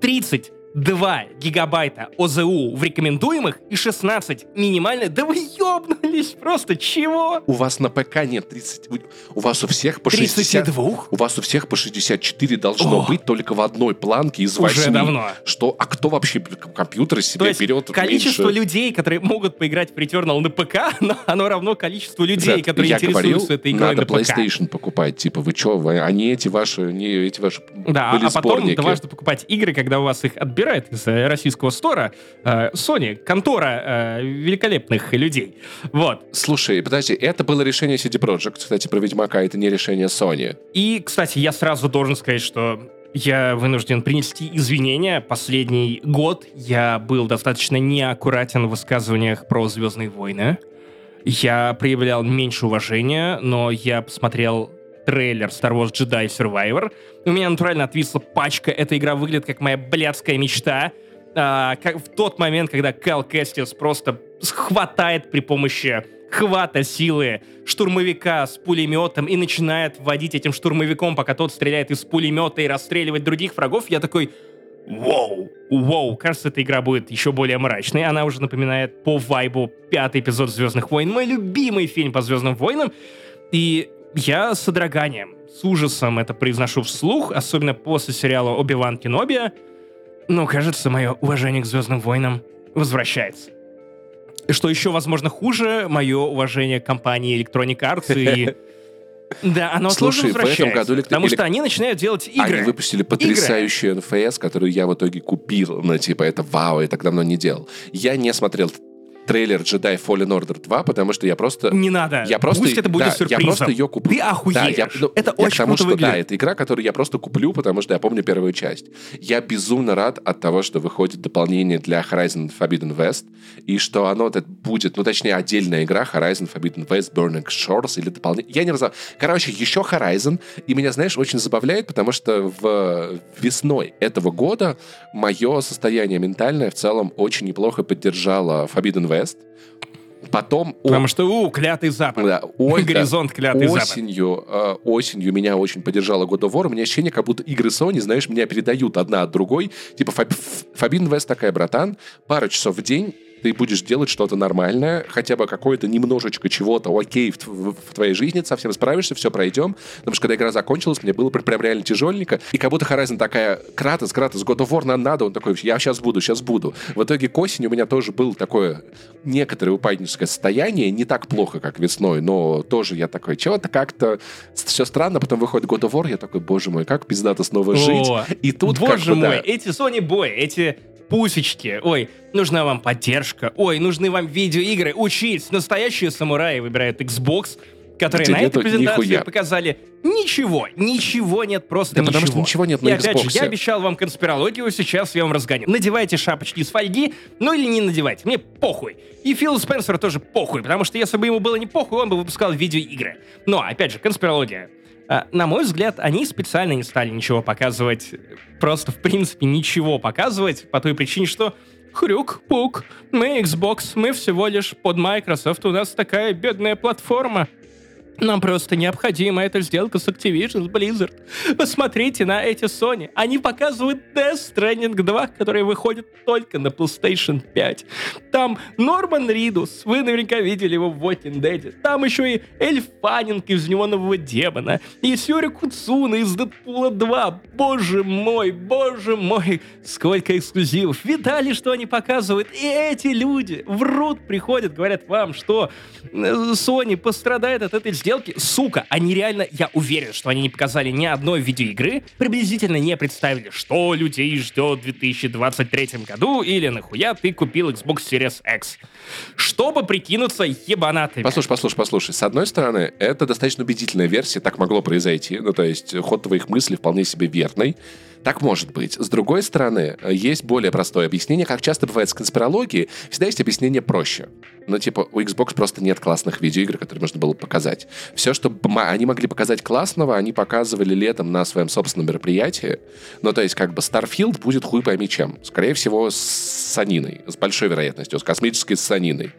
30 2 гигабайта ОЗУ в рекомендуемых и 16 минимально. Да вы ёбнулись просто, чего? У вас на ПК нет 30... У вас у всех по 32? У вас у всех по 64 должно О! быть только в одной планке из 8. Уже давно. Что? А кто вообще компьютер из себя берет количество меньше? людей, которые могут поиграть в Returnal на ПК, (laughs) но оно равно количеству людей, Ребят, которые я интересуются говорил, этой игрой надо на ПК. PlayStation покупать. Типа, вы чё, вы, они эти ваши, не эти ваши Да, были а потом сборники. важно покупать игры, когда у вас их отбирают из э, российского стора. Э, Sony, контора э, великолепных людей. Вот. Слушай, подожди, это было решение CD Projekt, кстати, про Ведьмака, это не решение Sony. И, кстати, я сразу должен сказать, что я вынужден принести извинения. Последний год я был достаточно неаккуратен в высказываниях про «Звездные войны». Я проявлял меньше уважения, но я посмотрел трейлер Star Wars Jedi Survivor. У меня натурально отвисла пачка. Эта игра выглядит как моя блядская мечта. А, как в тот момент, когда Кэл Кэстис просто хватает при помощи хвата силы штурмовика с пулеметом и начинает водить этим штурмовиком, пока тот стреляет из пулемета и расстреливать других врагов, я такой, Воу! Воу! Кажется, эта игра будет еще более мрачной. Она уже напоминает по вайбу пятый эпизод «Звездных войн». Мой любимый фильм по «Звездным войнам». И я с содроганием, с ужасом это произношу вслух, особенно после сериала «Оби-Ван Кеноби». Но, кажется, мое уважение к «Звездным войнам» возвращается. Что еще, возможно, хуже, мое уважение к компании Electronic Arts и (laughs) Да, оно Слушай, в этом году... Потому что они начинают делать игры. Они выпустили потрясающую игры. NFS, которую я в итоге купил. Ну, типа, это вау, я так давно не делал. Я не смотрел трейлер Jedi Fallen Order 2, потому что я просто... Не надо. Я просто, Пусть это будет да, сюрпризом. Я просто ее куплю. Ты охуеешь. Да, я, ну, это я очень потому, что, выглядит. Да, это игра, которую я просто куплю, потому что я помню первую часть. Я безумно рад от того, что выходит дополнение для Horizon Forbidden West, и что оно будет, ну, точнее, отдельная игра Horizon Forbidden West Burning Shores или дополнение. Я не разобрал. Короче, еще Horizon, и меня, знаешь, очень забавляет, потому что в весной этого года мое состояние ментальное в целом очень неплохо поддержало Forbidden West. Потом... Потому что, у, клятый Запад. Да, ой, (laughs) Горизонт клятый осенью, Запад. Э, осенью меня очень поддержала God of War. У меня ощущение, как будто игры Sony, знаешь, меня передают одна от другой. Типа, Фабин Вест такая, братан, пару часов в день ты будешь делать что-то нормальное, хотя бы какое-то немножечко чего-то окей в, в, в твоей жизни, совсем справишься, все пройдем. Потому что когда игра закончилась, мне было прям реально тяжеленько. И как будто Horizon такая, Кратос, Кратос, God of War нам надо. Он такой, я сейчас буду, сейчас буду. В итоге к осени у меня тоже было такое некоторое упадническое состояние. Не так плохо, как весной, но тоже я такой, чего-то как-то все странно. Потом выходит God of War, я такой, боже мой, как пиздато снова О, жить. И тут Боже мой, да. эти Sony Boy, эти пусечки, ой, нужна вам поддержка, ой, нужны вам видеоигры, учись. Настоящие самураи выбирают Xbox, которые Где на этой презентации нихуя. показали ничего, ничего нет, просто да ничего. потому что ничего нет на И Xbox. опять же, я обещал вам конспирологию, сейчас я вам разгоню. Надевайте шапочки из фольги, ну или не надевайте, мне похуй. И Филу Спенсеру тоже похуй, потому что если бы ему было не похуй, он бы выпускал видеоигры. Но, опять же, конспирология. А, на мой взгляд, они специально не стали ничего показывать, просто в принципе ничего показывать, по той причине, что хрюк-пук, мы Xbox, мы всего лишь под Microsoft, у нас такая бедная платформа. Нам просто необходима эта сделка с Activision, с Blizzard. Посмотрите на эти Sony. Они показывают Death Stranding 2, который выходит только на PlayStation 5. Там Норман Ридус, вы наверняка видели его в Walking Dead. Там еще и Эльф Фаннинг из Неонового Демона. И Сюри Куцуна из Дэдпула 2. Боже мой, боже мой, сколько эксклюзивов. Видали, что они показывают? И эти люди врут, приходят, говорят вам, что э, Sony пострадает от этой сделки, сука, они реально, я уверен, что они не показали ни одной видеоигры, приблизительно не представили, что людей ждет в 2023 году, или нахуя ты купил Xbox Series X. Чтобы прикинуться ебанатыми. Послушай, послушай, послушай. С одной стороны, это достаточно убедительная версия, так могло произойти. Ну, то есть, ход твоих мыслей вполне себе верный. Так может быть. С другой стороны, есть более простое объяснение. Как часто бывает с конспирологией, всегда есть объяснение проще. Ну, типа, у Xbox просто нет классных видеоигр, которые можно было показать. Все, что они могли показать классного, они показывали летом на своем собственном мероприятии. Ну, то есть, как бы, Starfield будет хуй пойми чем. Скорее всего, с саниной. С большой вероятностью. С космической саниной.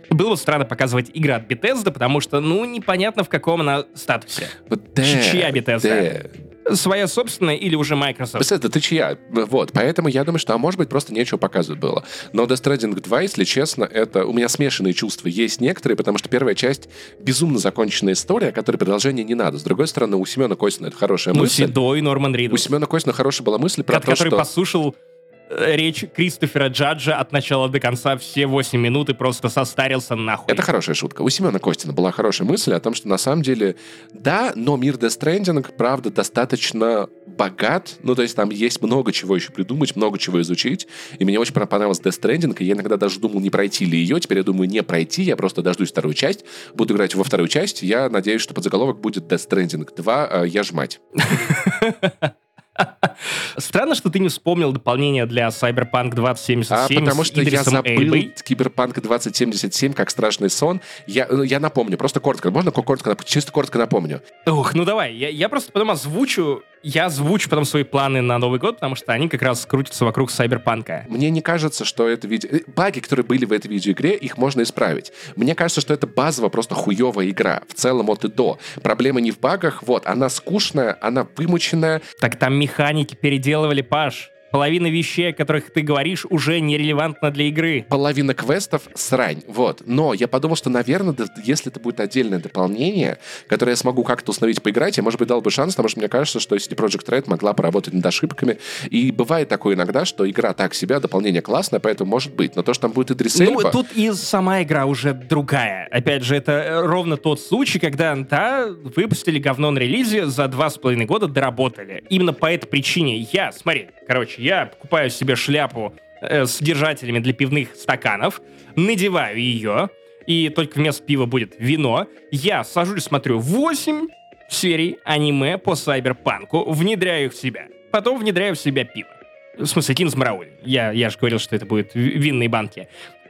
Было бы странно показывать игры от Bethesda, потому что, ну, непонятно, в каком она статусе. Вот да, Чья Bethesda? Да. Своя собственная или уже Microsoft? Это ты чья? Вот, поэтому я думаю, что, а может быть, просто нечего показывать было. Но Death Stranding 2, если честно, это... У меня смешанные чувства. Есть некоторые, потому что первая часть безумно законченная история, которой продолжения не надо. С другой стороны, у Семена Костина это хорошая ну, мысль. Седой Норман Ридус. У Семена Костина хорошая была мысль про Который то, что... послушал речь Кристофера Джаджа от начала до конца все 8 минут и просто состарился нахуй. Это хорошая шутка. У Семена Костина была хорошая мысль о том, что на самом деле, да, но мир Death Stranding, правда, достаточно богат. Ну, то есть там есть много чего еще придумать, много чего изучить. И мне очень понравилась Death Stranding, и я иногда даже думал, не пройти ли ее. Теперь я думаю, не пройти, я просто дождусь вторую часть, буду играть во вторую часть. Я надеюсь, что подзаголовок будет Death Stranding 2 э, «Я ж мать». (laughs) Странно, что ты не вспомнил дополнение для Cyberpunk 2077 А потому что я забыл Эльбой. Cyberpunk 2077 как страшный сон. Я, ну, я напомню, просто коротко. Можно коротко, чисто коротко напомню? Ух, ну давай. Я, я просто потом озвучу я озвучу потом свои планы на Новый год, потому что они как раз крутятся вокруг Сайберпанка. Мне не кажется, что это видео... Э, баги, которые были в этой видеоигре, их можно исправить. Мне кажется, что это базово просто хуевая игра. В целом от и до. Проблема не в багах, вот. Она скучная, она вымученная. Так там механики переделывали, Паш. Половина вещей, о которых ты говоришь, уже нерелевантна для игры. Половина квестов — срань, вот. Но я подумал, что, наверное, если это будет отдельное дополнение, которое я смогу как-то установить, поиграть, я, может быть, дал бы шанс, потому что мне кажется, что CD Project Red могла поработать над ошибками. И бывает такое иногда, что игра так себя, дополнение классное, поэтому может быть. Но то, что там будет Идрис Эльба... Ну, тут и сама игра уже другая. Опять же, это э, ровно тот случай, когда, да, выпустили говно на релизе, за два с половиной года доработали. Именно по этой причине я, смотри, короче, Короче, я покупаю себе шляпу э, с держателями для пивных стаканов, надеваю ее, и только вместо пива будет вино. Я сажусь, смотрю 8 серий аниме по сайберпанку, внедряю их в себя. Потом внедряю в себя пиво. В смысле, Кинз Мрауэль. Я, я же говорил, что это будет винные банки.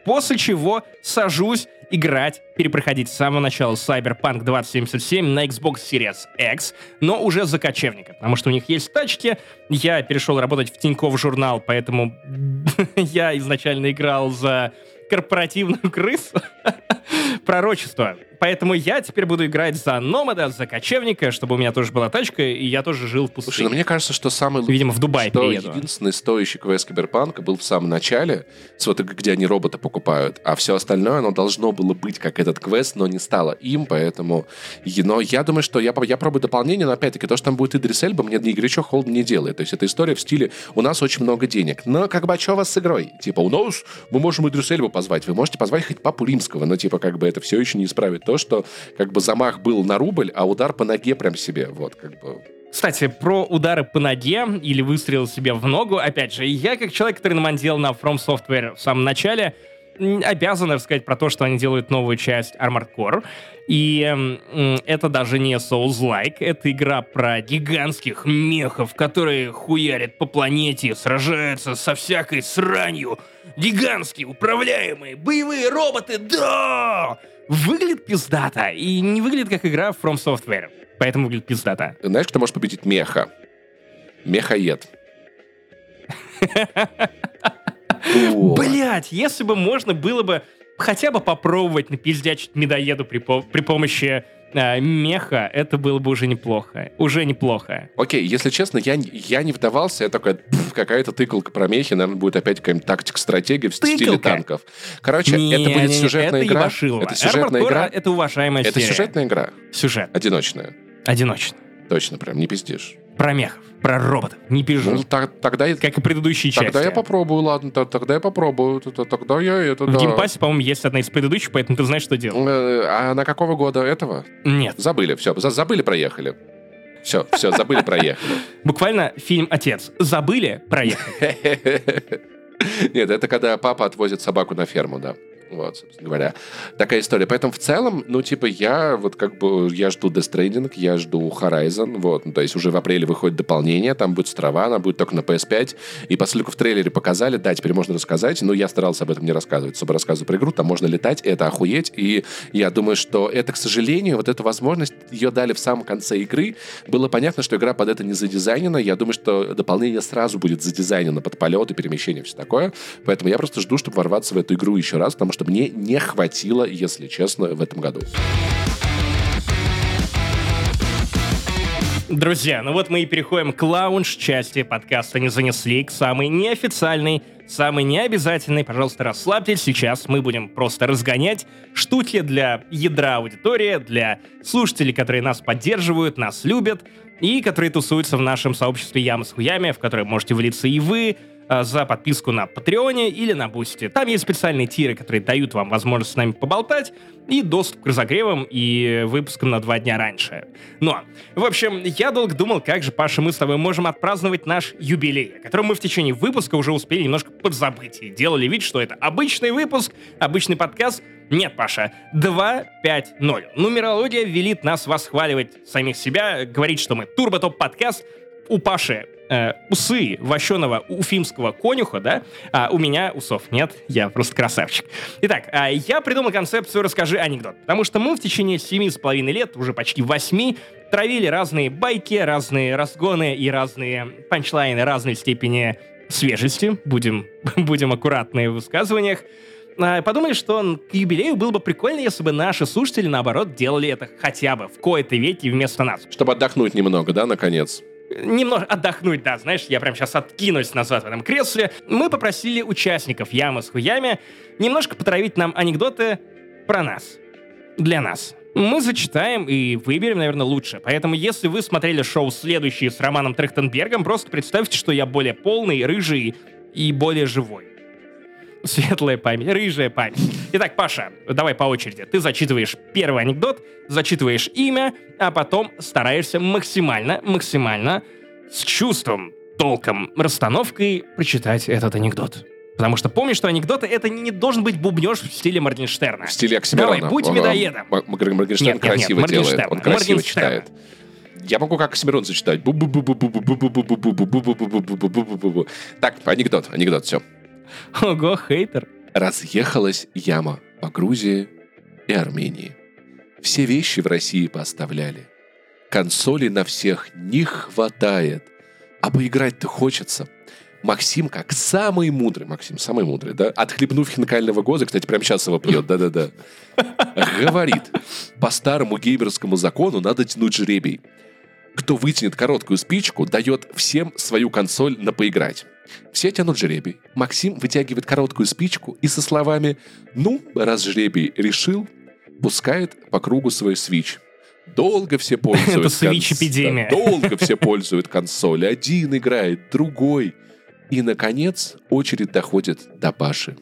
После чего сажусь играть, перепроходить с самого начала Cyberpunk 2077 на Xbox Series X, но уже за кочевника, потому что у них есть тачки. Я перешел работать в Тинькофф журнал, поэтому (laughs) я изначально играл за корпоративную крысу. (laughs) Пророчество. Поэтому я теперь буду играть за Номада, за кочевника, чтобы у меня тоже была тачка, и я тоже жил в пустыне. Слушай, ну мне кажется, что самый... Видимо, в Дубай что перееду. единственный стоящий квест Киберпанка был в самом начале, с вот где они робота покупают, а все остальное, оно должно было быть как этот квест, но не стало им, поэтому... Но я думаю, что я, я пробую дополнение, но опять-таки то, что там будет Идрис Эльба, мне ни горячо холодно не делает. То есть это история в стиле «у нас очень много денег». Но как бы, а что у вас с игрой? Типа, у нас мы можем Идрис Эльбу позвать, вы можете позвать хоть Папу Римского, но типа как бы это все еще не исправит то, что как бы замах был на рубль, а удар по ноге прям себе, вот, как бы... Кстати, про удары по ноге или выстрел себе в ногу, опять же, я как человек, который намандил на From Software в самом начале, обязан рассказать про то, что они делают новую часть Armored Core. И это даже не Souls-like, это игра про гигантских мехов, которые хуярят по планете, сражаются со всякой сранью. Гигантские, управляемые, боевые роботы, да! Выглядит пиздато, и не выглядит как игра From Software. Поэтому выглядит пиздато. Знаешь, кто может победить меха? Мехаед. (laughs) Блять, если бы можно было бы хотя бы попробовать напиздячить медоеду при, при помощи э, меха, это было бы уже неплохо. Уже неплохо. Окей, если честно, я, я не вдавался, я такой, какая-то тыкалка про мехи, наверное, будет опять какая-нибудь тактика-стратегия в стиле танков. Короче, не, это будет сюжетная это игра. Ивашилова. Это сюжетная игра. Это уважаемая Это серия. сюжетная игра. Сюжет. Одиночная. Одиночная. Точно, прям, не пиздишь. Про мехов, про роботов, не пизжу. Ну, так, тогда... Как и предыдущие тогда части. Тогда я попробую, ладно, тогда я попробую, тогда я это, В да. Game Pass'е, по-моему, есть одна из предыдущих, поэтому ты знаешь, что делать. Э, а на какого года этого? Нет. Забыли, все, забыли, проехали. Все, все, забыли, проехали. (laughs) Буквально фильм «Отец». Забыли, проехали. (laughs) Нет, это когда папа отвозит собаку на ферму, да. Вот, собственно говоря. Такая история. Поэтому в целом, ну, типа, я вот как бы, я жду Death Stranding, я жду Horizon, вот, ну, то есть уже в апреле выходит дополнение, там будет Страва, она будет только на PS5, и поскольку в трейлере показали, да, теперь можно рассказать, но я старался об этом не рассказывать, чтобы рассказывать про игру, там можно летать, это охуеть, и я думаю, что это, к сожалению, вот эту возможность ее дали в самом конце игры, было понятно, что игра под это не задизайнена, я думаю, что дополнение сразу будет задизайнено под полет и перемещение, все такое, поэтому я просто жду, чтобы ворваться в эту игру еще раз, потому что что мне не хватило, если честно, в этом году. Друзья, ну вот мы и переходим к лаунж-части подкаста «Не занесли», к самой неофициальной, самой необязательной. Пожалуйста, расслабьтесь, сейчас мы будем просто разгонять штуки для ядра аудитории, для слушателей, которые нас поддерживают, нас любят, и которые тусуются в нашем сообществе Яма с хуями, в которое можете влиться и вы, за подписку на Патреоне или на Бусти. Там есть специальные тиры, которые дают вам возможность с нами поболтать и доступ к разогревам и выпускам на два дня раньше. Но, в общем, я долго думал, как же, Паша, мы с тобой можем отпраздновать наш юбилей, о котором мы в течение выпуска уже успели немножко подзабыть и делали вид, что это обычный выпуск, обычный подкаст. Нет, Паша, 2.5.0. Нумерология велит нас восхваливать самих себя, говорить, что мы турбо-топ-подкаст. У Паши э, усы вощеного уфимского конюха, да, а у меня усов нет, я просто красавчик. Итак, э, я придумал концепцию «Расскажи анекдот», потому что мы в течение семи с половиной лет, уже почти восьми, травили разные байки, разные разгоны и разные панчлайны разной степени свежести, будем, (laughs) будем аккуратны в высказываниях, а, подумали, что к юбилею было бы прикольно, если бы наши слушатели, наоборот, делали это хотя бы в кои-то веки вместо нас. Чтобы отдохнуть немного, да, наконец? Немного отдохнуть, да, знаешь, я прям сейчас откинусь назад в этом кресле. Мы попросили участников Ямы с хуями немножко потравить нам анекдоты про нас. Для нас. Мы зачитаем и выберем, наверное, лучше. Поэтому, если вы смотрели шоу следующие с Романом Трехтенбергом, просто представьте, что я более полный, рыжий и более живой. Светлая память, рыжая память. Итак, Паша, давай по очереди. Ты зачитываешь первый анекдот, зачитываешь имя, а потом стараешься максимально, максимально с чувством, толком, расстановкой прочитать этот анекдот. Потому что помни, что анекдоты это не, должен быть бубнеж в стиле Моргенштерна. В стиле Оксимирона. Давай, будь медоедом. Моргенштерн нет, красиво нет, делает. Он красиво читает. Я могу как Оксимирон зачитать. Так, анекдот, анекдот, все. (laughs) Ого, хейтер. Разъехалась яма по Грузии и Армении. Все вещи в России поставляли. Консоли на всех не хватает. А поиграть-то хочется. Максим, как самый мудрый, Максим, самый мудрый, да, отхлебнув хинкального гоза, кстати, прямо сейчас его пьет, да-да-да, говорит, по старому геймерскому закону надо тянуть жребий. Кто вытянет короткую спичку, дает всем свою консоль на поиграть. Все тянут жребий. Максим вытягивает короткую спичку и со словами «Ну, раз жребий решил», пускает по кругу свой свич. Долго все (laughs) пользуются. Это свич-эпидемия. Долго (laughs) все пользуют консоль. Один играет, другой. И, наконец, очередь доходит до Паши.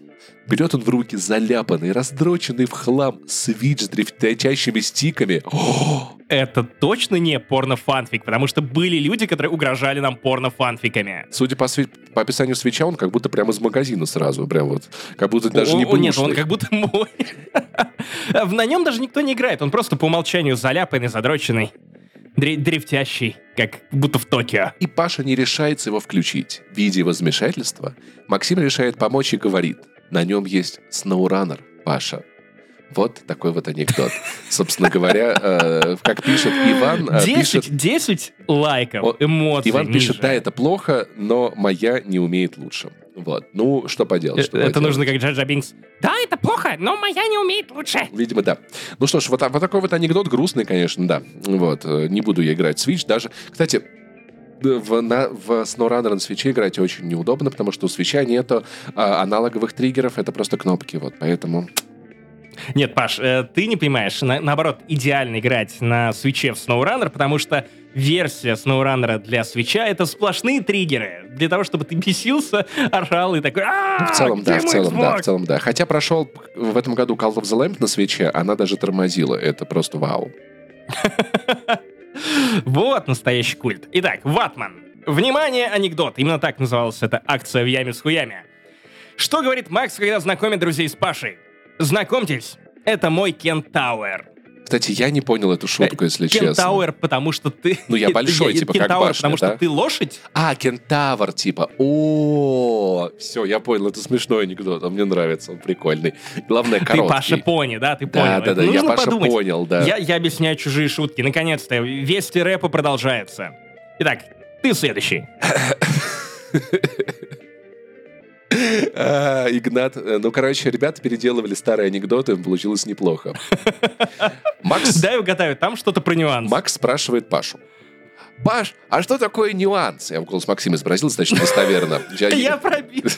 Берет он в руки заляпанный, раздроченный в хлам свич с дрифтячащими стиками. О! Это точно не порно-фанфик, потому что были люди, которые угрожали нам порно-фанфиками. Судя по, сви- по описанию свеча, он как будто прямо из магазина сразу, прям вот, как будто даже о, не бэушный. Нет, он как будто мой. (laughs) На нем даже никто не играет, он просто по умолчанию заляпанный, задроченный дрифтящий, как будто в Токио. И Паша не решается его включить. Видя его замешательство, Максим решает помочь и говорит – на нем есть сноураннер, Паша. Вот такой вот анекдот. Собственно говоря, э, как пишет Иван... Э, 10, пишет, 10 лайков, он, эмоций Иван ниже. пишет, да, это плохо, но моя не умеет лучше. Вот. Ну, что поделать. Что это поделать. нужно как Джаджа Бинкс. Да, это плохо, но моя не умеет лучше. Видимо, да. Ну что ж, вот, вот такой вот анекдот грустный, конечно, да. Вот. Э, не буду я играть в Switch даже. Кстати, в, на, в SnowRunner на свече играть очень неудобно, потому что у свеча нету а, аналоговых триггеров, это просто кнопки, вот, поэтому... Нет, Паш, э, ты не понимаешь, на, наоборот, идеально играть на свече в SnowRunner, потому что версия SnowRunner для свеча — это сплошные триггеры для того, чтобы ты бесился, орал и такой ну, В целом, да, в целом, да, в целом, да. Хотя прошел в этом году Call of the Lamp на свече, она даже тормозила, это просто вау. (laughs) Вот настоящий культ. Итак, Ватман. Внимание, анекдот. Именно так называлась эта акция в яме с хуями. Что говорит Макс, когда знакомит друзей с Пашей? Знакомьтесь, это мой кентауэр. Кстати, я не понял эту шутку, э, если честно. Кентауэр, потому что ты... Ну, я (laughs) большой, типа, как башня, потому что ты лошадь? А, кентавр, типа. О, все, я понял, это смешной анекдот, он мне нравится, он прикольный. Главное, короткий. Ты Паша пони, да, ты понял. Да, да, да, я Паша понял, да. Я, я объясняю чужие шутки. Наконец-то, вести рэпа продолжается. Итак, ты следующий. (laughs) А, Игнат. Э, ну, короче, ребята переделывали старые анекдоты, получилось неплохо. Макс... Дай угадаю, там что-то про нюанс. Макс спрашивает Пашу. Паш, а что такое нюанс? Я в голос Максима изобразил, значит, достоверно. (laughs) Я пробил.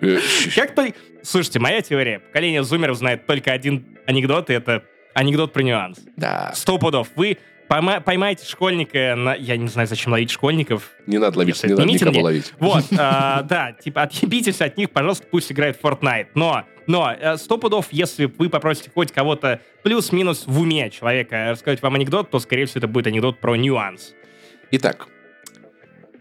Э, как то... Слушайте, моя теория. Поколение зумеров знает только один анекдот, и это анекдот про нюанс. Да. Сто пудов. Вы поймайте школьника, на... я не знаю, зачем ловить школьников. Не надо ловить, не надо никого ловить. Вот, (laughs) а, да, типа отъебитесь от них, пожалуйста, пусть играет в Fortnite. Но, но, э, сто пудов, если вы попросите хоть кого-то плюс-минус в уме человека рассказать вам анекдот, то, скорее всего, это будет анекдот про нюанс. Итак,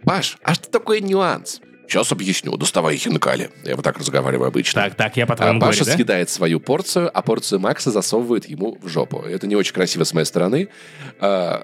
Паш, а что такое нюанс? Сейчас объясню. Доставай хинкали. Я вот так разговариваю обычно. Так, так, я по-твоему а Паша говорю, да? съедает свою порцию, а порцию Макса засовывает ему в жопу. Это не очень красиво с моей стороны. А,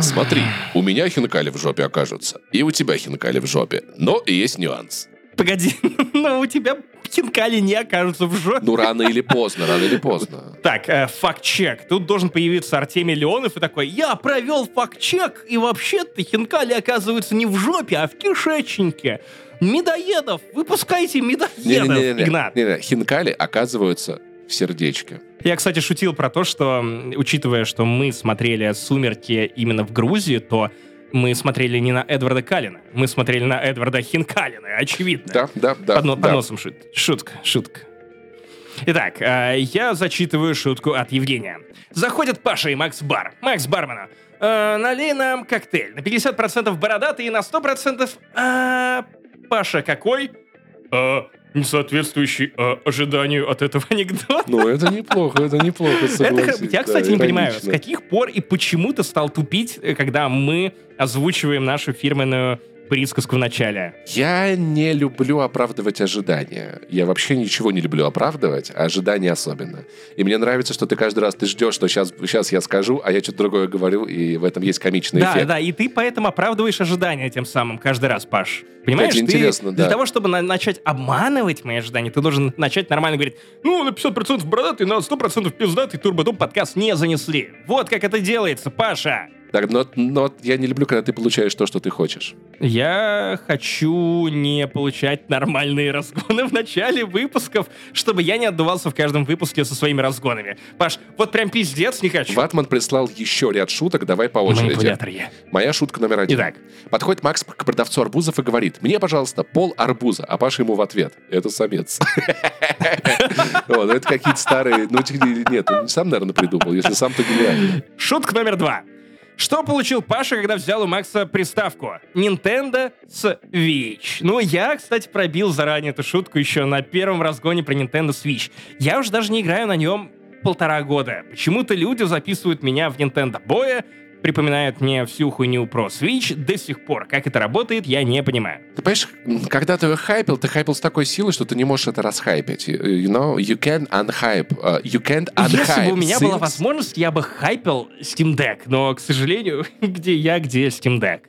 смотри, у меня хинкали в жопе окажутся, и у тебя хинкали в жопе. Но есть нюанс. Погоди, (laughs) но у тебя хинкали не окажутся в жопе. Ну, рано или поздно, рано или поздно. Так, э, факт-чек. Тут должен появиться Артемий Леонов и такой, я провел факт-чек, и вообще-то хинкали оказываются не в жопе, а в кишечнике. Медоедов, выпускайте медоедов, не, не, не, Игнат. Не, не, хинкали оказываются в сердечке. Я, кстати, шутил про то, что, учитывая, что мы смотрели «Сумерки» именно в Грузии, то мы смотрели не на Эдварда Калина, мы смотрели на Эдварда Хинкалина, очевидно. Да, да, да. Под, да. носом шут, шутка, шутка. Итак, э, я зачитываю шутку от Евгения. Заходят Паша и Макс в бар. Макс бармену. Э, налей нам коктейль. На 50% бородатый и на 100%... Э, Паша какой? Э, не соответствующий э, ожиданию от этого (laughs) анекдота. Ну, это неплохо, это неплохо, это, Я, кстати, да, не понимаю, с каких пор и почему ты стал тупить, э, когда мы озвучиваем нашу фирменную присказку в начале. Я не люблю оправдывать ожидания. Я вообще ничего не люблю оправдывать, а ожидания особенно. И мне нравится, что ты каждый раз ты ждешь, что сейчас, сейчас я скажу, а я что-то другое говорю, и в этом есть комичный да, эффект. Да, да, и ты поэтому оправдываешь ожидания тем самым каждый раз, Паш. Понимаешь, Это интересно, ты, да. Для того, чтобы на- начать обманывать мои ожидания, ты должен начать нормально говорить, ну, на 50% бородатый, на 100% пиздатый турбодум подкаст не занесли. Вот как это делается, Паша. Так, но, но я не люблю, когда ты получаешь то, что ты хочешь. Я хочу не получать нормальные разгоны (laughs) в начале выпусков, чтобы я не отдувался в каждом выпуске со своими разгонами. Паш, вот прям пиздец не хочу. Ватман прислал еще ряд шуток, давай по очереди. Моя шутка номер один. Итак. Подходит Макс к продавцу арбузов и говорит, мне, пожалуйста, пол арбуза, а Паша ему в ответ, это самец. (laughs) Это какие-то старые... Ну, нет, он сам, наверное, придумал, если сам, то гениально. Шутка номер два. Что получил Паша, когда взял у Макса приставку? Nintendo Switch. Ну, я, кстати, пробил заранее эту шутку еще на первом разгоне про Nintendo Switch. Я уже даже не играю на нем полтора года. Почему-то люди записывают меня в Nintendo боя, припоминает мне всю хуйню про Switch до сих пор. Как это работает, я не понимаю. Ты понимаешь, когда ты хайпил, ты хайпил с такой силой, что ты не можешь это расхайпить. You know, you can unhype. Uh, you can't unhype. Если бы у меня things. была возможность, я бы хайпил Steam Deck, но, к сожалению, (laughs) где я, где Steam Deck.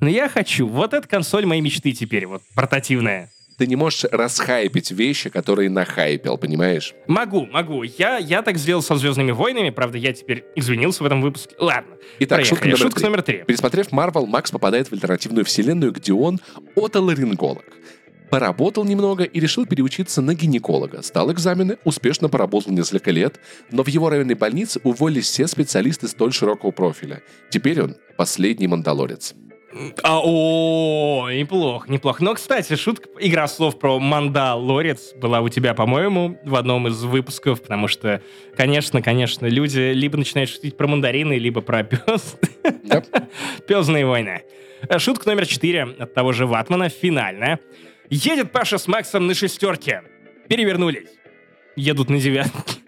Но я хочу. Вот эта консоль моей мечты теперь, вот, портативная ты не можешь расхайпить вещи, которые нахайпил, понимаешь? Могу, могу. Я, я так сделал со «Звездными войнами», правда, я теперь извинился в этом выпуске. Ладно, Итак, шутка номер, шутка номер три. Пересмотрев Марвел, Макс попадает в альтернативную вселенную, где он отоларинголог. Поработал немного и решил переучиться на гинеколога. Стал экзамены, успешно поработал несколько лет, но в его районной больнице уволились все специалисты столь широкого профиля. Теперь он последний мандалорец. А, о, неплохо, неплохо. Но, кстати, шутка, игра слов про Мандалорец была у тебя, по-моему, в одном из выпусков, потому что, конечно, конечно, люди либо начинают шутить про мандарины, либо про пес. Пезные войны. Шутка номер четыре от того же Ватмана, финальная. Едет Паша с Максом на шестерке. Перевернулись. Едут на девятке.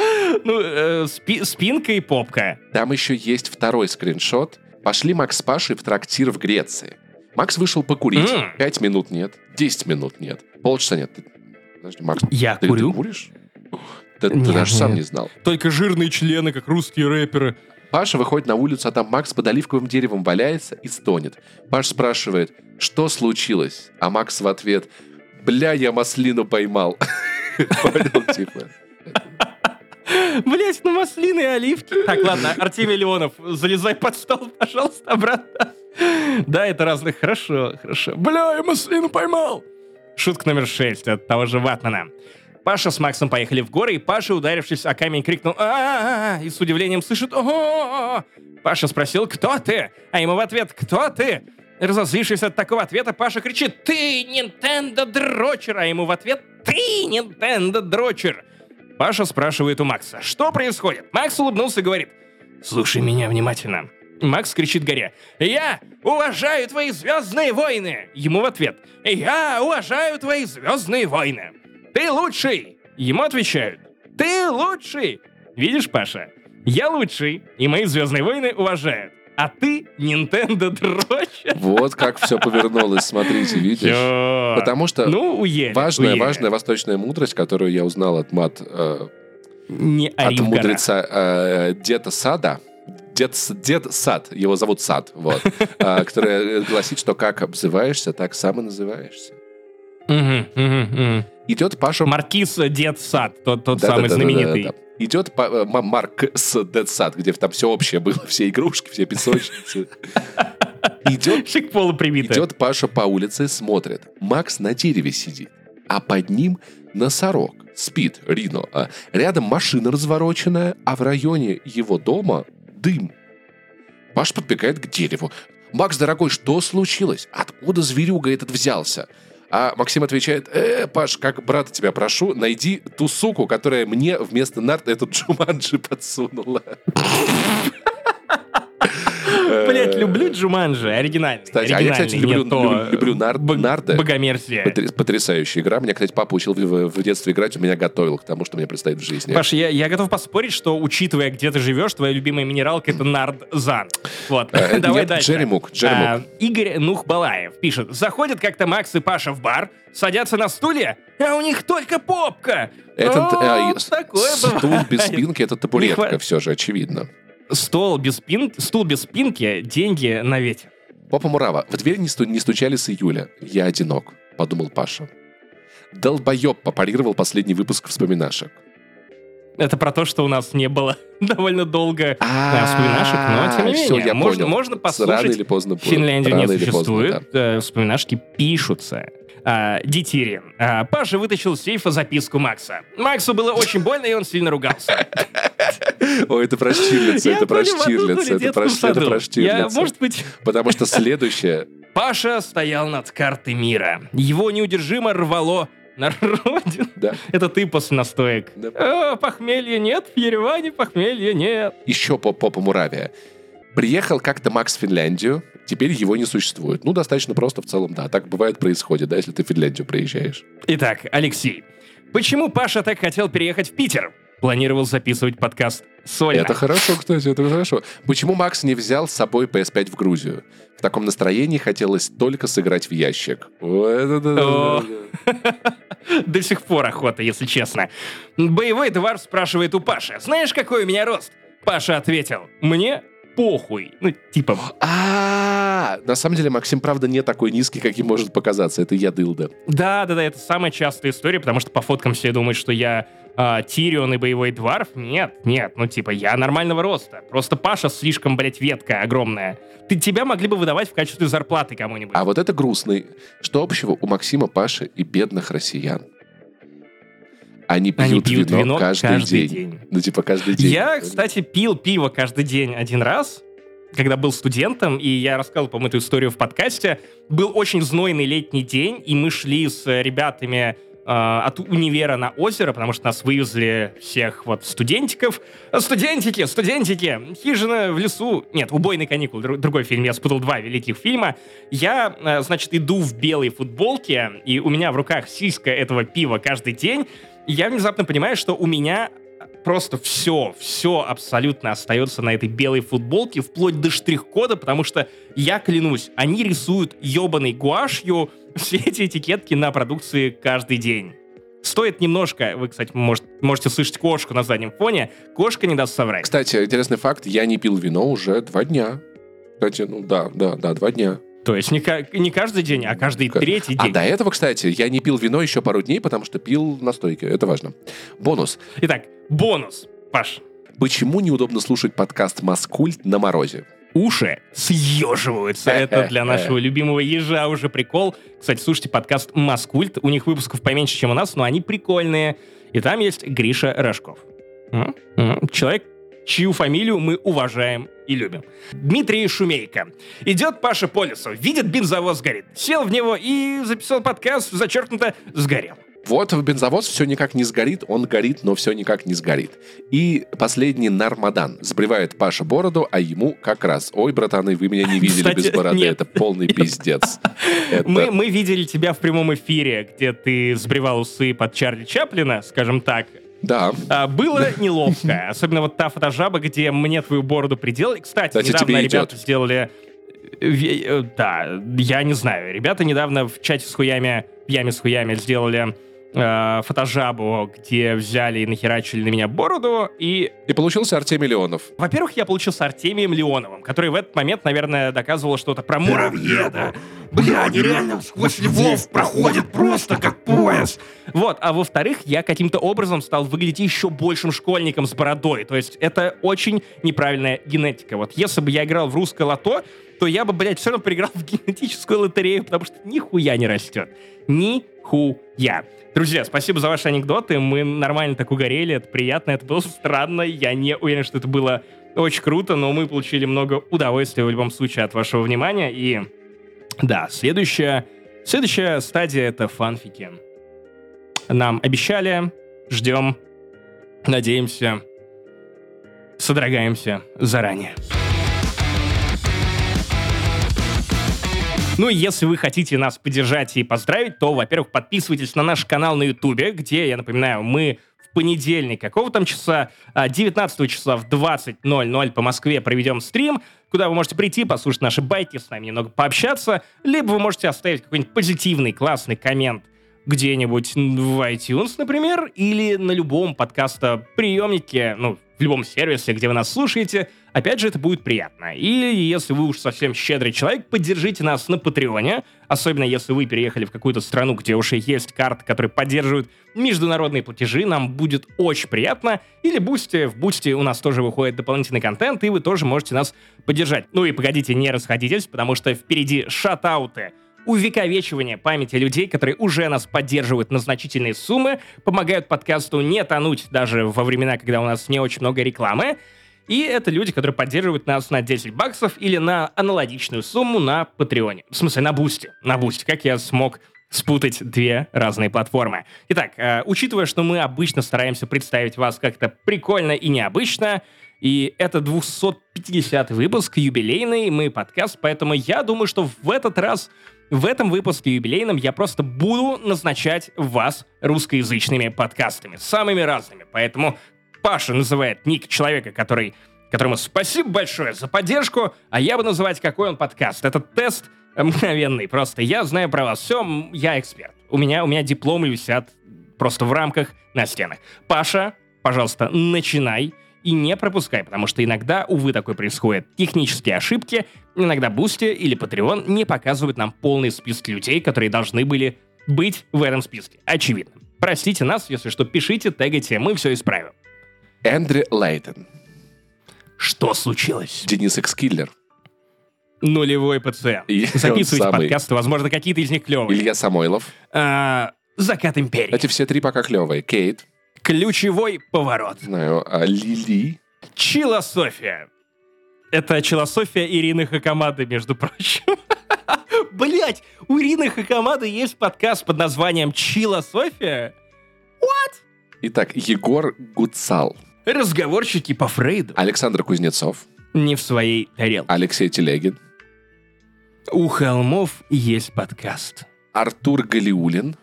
(laughs) Ну, э, спи спинка и попка. Там еще есть второй скриншот. Пошли Макс с Пашей в трактир в Греции. Макс вышел покурить. Mm. Пять минут нет. Десять минут нет. Полчаса нет. Ты... Подожди, Макс, Я ты, курю? Ты куришь? Ты, нет, ты даже нет. сам не знал. Только жирные члены, как русские рэперы. Паша выходит на улицу, а там Макс под оливковым деревом валяется и стонет. Паш спрашивает, что случилось? А Макс в ответ, бля, я маслину поймал. (laughs) Понял, типа. Блять, ну маслины и оливки. Так, ладно, Артемий Леонов, залезай под стол, пожалуйста, обратно. Да, это разных. Хорошо, хорошо. Бля, я маслину поймал. Шутка номер шесть от того же Ватмана. Паша с Максом поехали в горы, и Паша, ударившись о камень, крикнул а и с удивлением слышит ого Паша спросил «Кто ты?» А ему в ответ «Кто ты?» Разозлившись от такого ответа, Паша кричит «Ты, Нинтендо Дрочер!» А ему в ответ «Ты, Нинтендо Дрочер!» Паша спрашивает у Макса «Что происходит?» Макс улыбнулся и говорит «Слушай меня внимательно». Макс кричит горе «Я уважаю твои звездные войны!» Ему в ответ «Я уважаю твои звездные войны!» «Ты лучший!» Ему отвечают «Ты лучший!» Видишь, Паша, я лучший, и мои звездные войны уважают а ты Nintendo дрочишь. Вот как все повернулось, смотрите, видишь? Потому что ну, уели, важная, уели. важная восточная мудрость, которую я узнал от мат... Э, Не от мудреца э, Деда Сада, Дед, дед Сад, его зовут Сад, вот, (laughs) э, который гласит, что как обзываешься, так сам и называешься. Идет Паша... Маркиз Дед Сад, тот, тот самый знаменитый идет по, э, Марк с Sad, где там все общее было, все игрушки, все песочницы. (laughs) Идет, идет Паша по улице, смотрит. Макс на дереве сидит, а под ним носорог. Спит Рино. А рядом машина развороченная, а в районе его дома дым. Паш подбегает к дереву. «Макс, дорогой, что случилось? Откуда зверюга этот взялся?» А Максим отвечает, э, Паш, как брата тебя прошу, найди ту суку, которая мне вместо нарт этот (laughs) Джуманджи подсунула. (laughs) Блять, люблю Джуманджи, оригинальный. Кстати, а я, кстати, люблю, люблю, люблю нар, Нарда. Богомерзия. Потрясающая игра. Меня, кстати, папа учил в, в детстве играть, у меня готовил к тому, что мне предстоит в жизни. Паша, я, я готов поспорить, что, учитывая, где ты живешь, твоя любимая минералка — это Нардзан. Вот, а, (laughs) давай дальше. Джерри Мук, Джерри Мук. Игорь Нухбалаев пишет. Заходят как-то Макс и Паша в бар, садятся на стулья, а у них только попка. Этот О, э, такое стул бывает. без спинки — это табуретка, все же, очевидно. Стол без спинки, стул без спинки, деньги на ветер. Попа Мурава, в дверь не, сту, не стучали с июля. Я одинок, подумал Паша. Долбоеб попарировал последний выпуск вспоминашек. Это про то, что у нас не было (laughs) довольно долго а, вспоминашек, но тем не менее, можно, можно послушать. Рано или поздно. Финляндию не существует, э, вспоминашки пишутся а, Дитири. А, Паша вытащил из сейфа записку Макса. Максу было очень больно, и он сильно ругался. Ой, это про Штирлица, это про Штирлица, это про Штирлица. Может быть... Потому что следующее... Паша стоял над картой мира. Его неудержимо рвало на родину. Да. Это ты после настоек. Да. О, похмелья нет, в Ереване похмелья нет. Еще по попа Муравия. Приехал как-то Макс в Финляндию, теперь его не существует. Ну, достаточно просто в целом, да. Так бывает, происходит, да, если ты в Финляндию приезжаешь. Итак, Алексей, почему Паша так хотел переехать в Питер? Планировал записывать подкаст сольно. Это хорошо, кстати, это хорошо. Почему Макс не взял с собой PS5 в Грузию? В таком настроении хотелось только сыграть в ящик. (laughs) До сих пор охота, если честно. Боевой двор спрашивает у Паши, знаешь, какой у меня рост? Паша ответил, мне похуй. Ну, типа... А, на самом деле Максим, правда, не такой низкий, каким может показаться. Это я дылда. Да, да, да, это самая частая история, потому что по фоткам все думают, что я а, Тирион и боевой дварф. Нет, нет, ну типа я нормального роста. Просто Паша слишком, блядь, ветка огромная. Ты тебя могли бы выдавать в качестве зарплаты кому-нибудь. А вот это грустный. Что общего у Максима, Паши и бедных россиян? Они пьют, Они пьют вино, вино каждый, каждый день. день. Ну, типа, каждый день. Я, кстати, пил пиво каждый день один раз, когда был студентом, и я рассказывал, по-моему, эту историю в подкасте. Был очень знойный летний день, и мы шли с ребятами э, от универа на озеро, потому что нас вывезли всех вот студентиков. Студентики, студентики, хижина в лесу. Нет, убойный каникул, другой фильм, я спутал два великих фильма. Я, э, значит, иду в белой футболке, и у меня в руках сиська этого пива каждый день, я внезапно понимаю, что у меня просто все, все абсолютно остается на этой белой футболке, вплоть до штрих-кода, потому что, я клянусь, они рисуют ебаной гуашью все эти этикетки на продукции каждый день. Стоит немножко, вы, кстати, может, можете слышать кошку на заднем фоне, кошка не даст соврать. Кстати, интересный факт, я не пил вино уже два дня. Кстати, ну да, да, да, два дня. То есть не, не каждый день, а каждый третий а день. А до этого, кстати, я не пил вино еще пару дней, потому что пил настойки. Это важно. Бонус. Итак, бонус. Паш. Почему неудобно слушать подкаст «Маскульт» на морозе? уши съеживаются. Это для нашего (laughs) любимого ежа уже прикол. Кстати, слушайте подкаст «Маскульт». У них выпусков поменьше, чем у нас, но они прикольные. И там есть Гриша Рожков. Человек, чью фамилию мы уважаем и любим. Дмитрий Шумейко. Идет Паша по лесу, видит бензовоз горит. Сел в него и записал подкаст, зачеркнуто «Сгорел». Вот бензовоз все никак не сгорит, он горит, но все никак не сгорит. И последний Нармадан. Сбривает Паша бороду, а ему как раз. Ой, братаны, вы меня не (laughs) видели Кстати, без бороды, нет. это полный пиздец. (laughs) Это... Мы, мы видели тебя в прямом эфире, где ты сбривал усы под Чарли Чаплина, скажем так. Да. А, было неловко. Особенно вот та фотожаба, где мне твою бороду приделали. Кстати, Кстати недавно ребята идет. сделали... Э, да, я не знаю. Ребята недавно в чате с хуями, в яме с хуями сделали э, фотожабу, где взяли и нахерачили на меня бороду, и... И получился Артемий Леонов. Во-первых, я получился Артемием Леоновым, который в этот момент, наверное, доказывал что-то про муравьеда. Бля, они реально сквозь львов проходят просто как пояс. Вот, а во-вторых, я каким-то образом стал выглядеть еще большим школьником с бородой. То есть это очень неправильная генетика. Вот если бы я играл в русское лото, то я бы, блядь, все равно проиграл в (laughs) генетическую лотерею, потому что нихуя не растет. Нихуя. Друзья, спасибо за ваши анекдоты. Мы нормально так угорели, это приятно, это было странно. Я не уверен, что это было очень круто, но мы получили много удовольствия в любом случае от вашего внимания. И да, следующая, следующая стадия — это фанфики. Нам обещали, ждем, надеемся, содрогаемся заранее. Ну и если вы хотите нас поддержать и поздравить, то, во-первых, подписывайтесь на наш канал на Ютубе, где, я напоминаю, мы в понедельник, какого там часа, 19 а, числа в 20.00 по Москве проведем стрим, куда вы можете прийти, послушать наши байки, с нами немного пообщаться, либо вы можете оставить какой-нибудь позитивный, классный коммент где-нибудь в iTunes, например, или на любом подкаста-приемнике, ну, в любом сервисе, где вы нас слушаете. Опять же, это будет приятно. И если вы уж совсем щедрый человек, поддержите нас на Патреоне, особенно если вы переехали в какую-то страну, где уже есть карты, которые поддерживают международные платежи, нам будет очень приятно. Или Бусти, в Бусти у нас тоже выходит дополнительный контент, и вы тоже можете нас поддержать. Ну и погодите, не расходитесь, потому что впереди шатауты — увековечивание памяти людей, которые уже нас поддерживают на значительные суммы, помогают подкасту не тонуть даже во времена, когда у нас не очень много рекламы. И это люди, которые поддерживают нас на 10 баксов или на аналогичную сумму на Патреоне. В смысле, на Бусти. На Бусти. Как я смог спутать две разные платформы. Итак, э, учитывая, что мы обычно стараемся представить вас как-то прикольно и необычно, и это 250 выпуск, юбилейный мы подкаст, поэтому я думаю, что в этот раз в этом выпуске юбилейном я просто буду назначать вас русскоязычными подкастами, самыми разными. Поэтому Паша называет ник человека, который, которому спасибо большое за поддержку, а я буду называть, какой он подкаст. Этот тест мгновенный, просто я знаю про вас все, я эксперт. У меня, у меня дипломы висят просто в рамках на стенах. Паша, пожалуйста, начинай и не пропускай, потому что иногда, увы, такое происходит. Технические ошибки, иногда Бусти или Patreon не показывают нам полный список людей, которые должны были быть в этом списке. Очевидно. Простите нас, если что, пишите, тегайте, мы все исправим. Эндрю Лейтон. Что случилось? Денис Экскиллер. Нулевой пациент. Записывайте подкасты, возможно, какие-то из них клевые. Илья Самойлов. А, Закат империи. Эти все три пока клевые. Кейт. Ключевой поворот. Знаю, а Лили? Чилософия. Это чилософия Ирины Хакамады, между прочим. (laughs) Блять, у Ирины Хакамады есть подкаст под названием Чилософия? What? Итак, Егор Гуцал. Разговорщики по Фрейду. Александр Кузнецов. Не в своей тарелке. Алексей Телегин. У холмов есть подкаст. Артур Галиулин.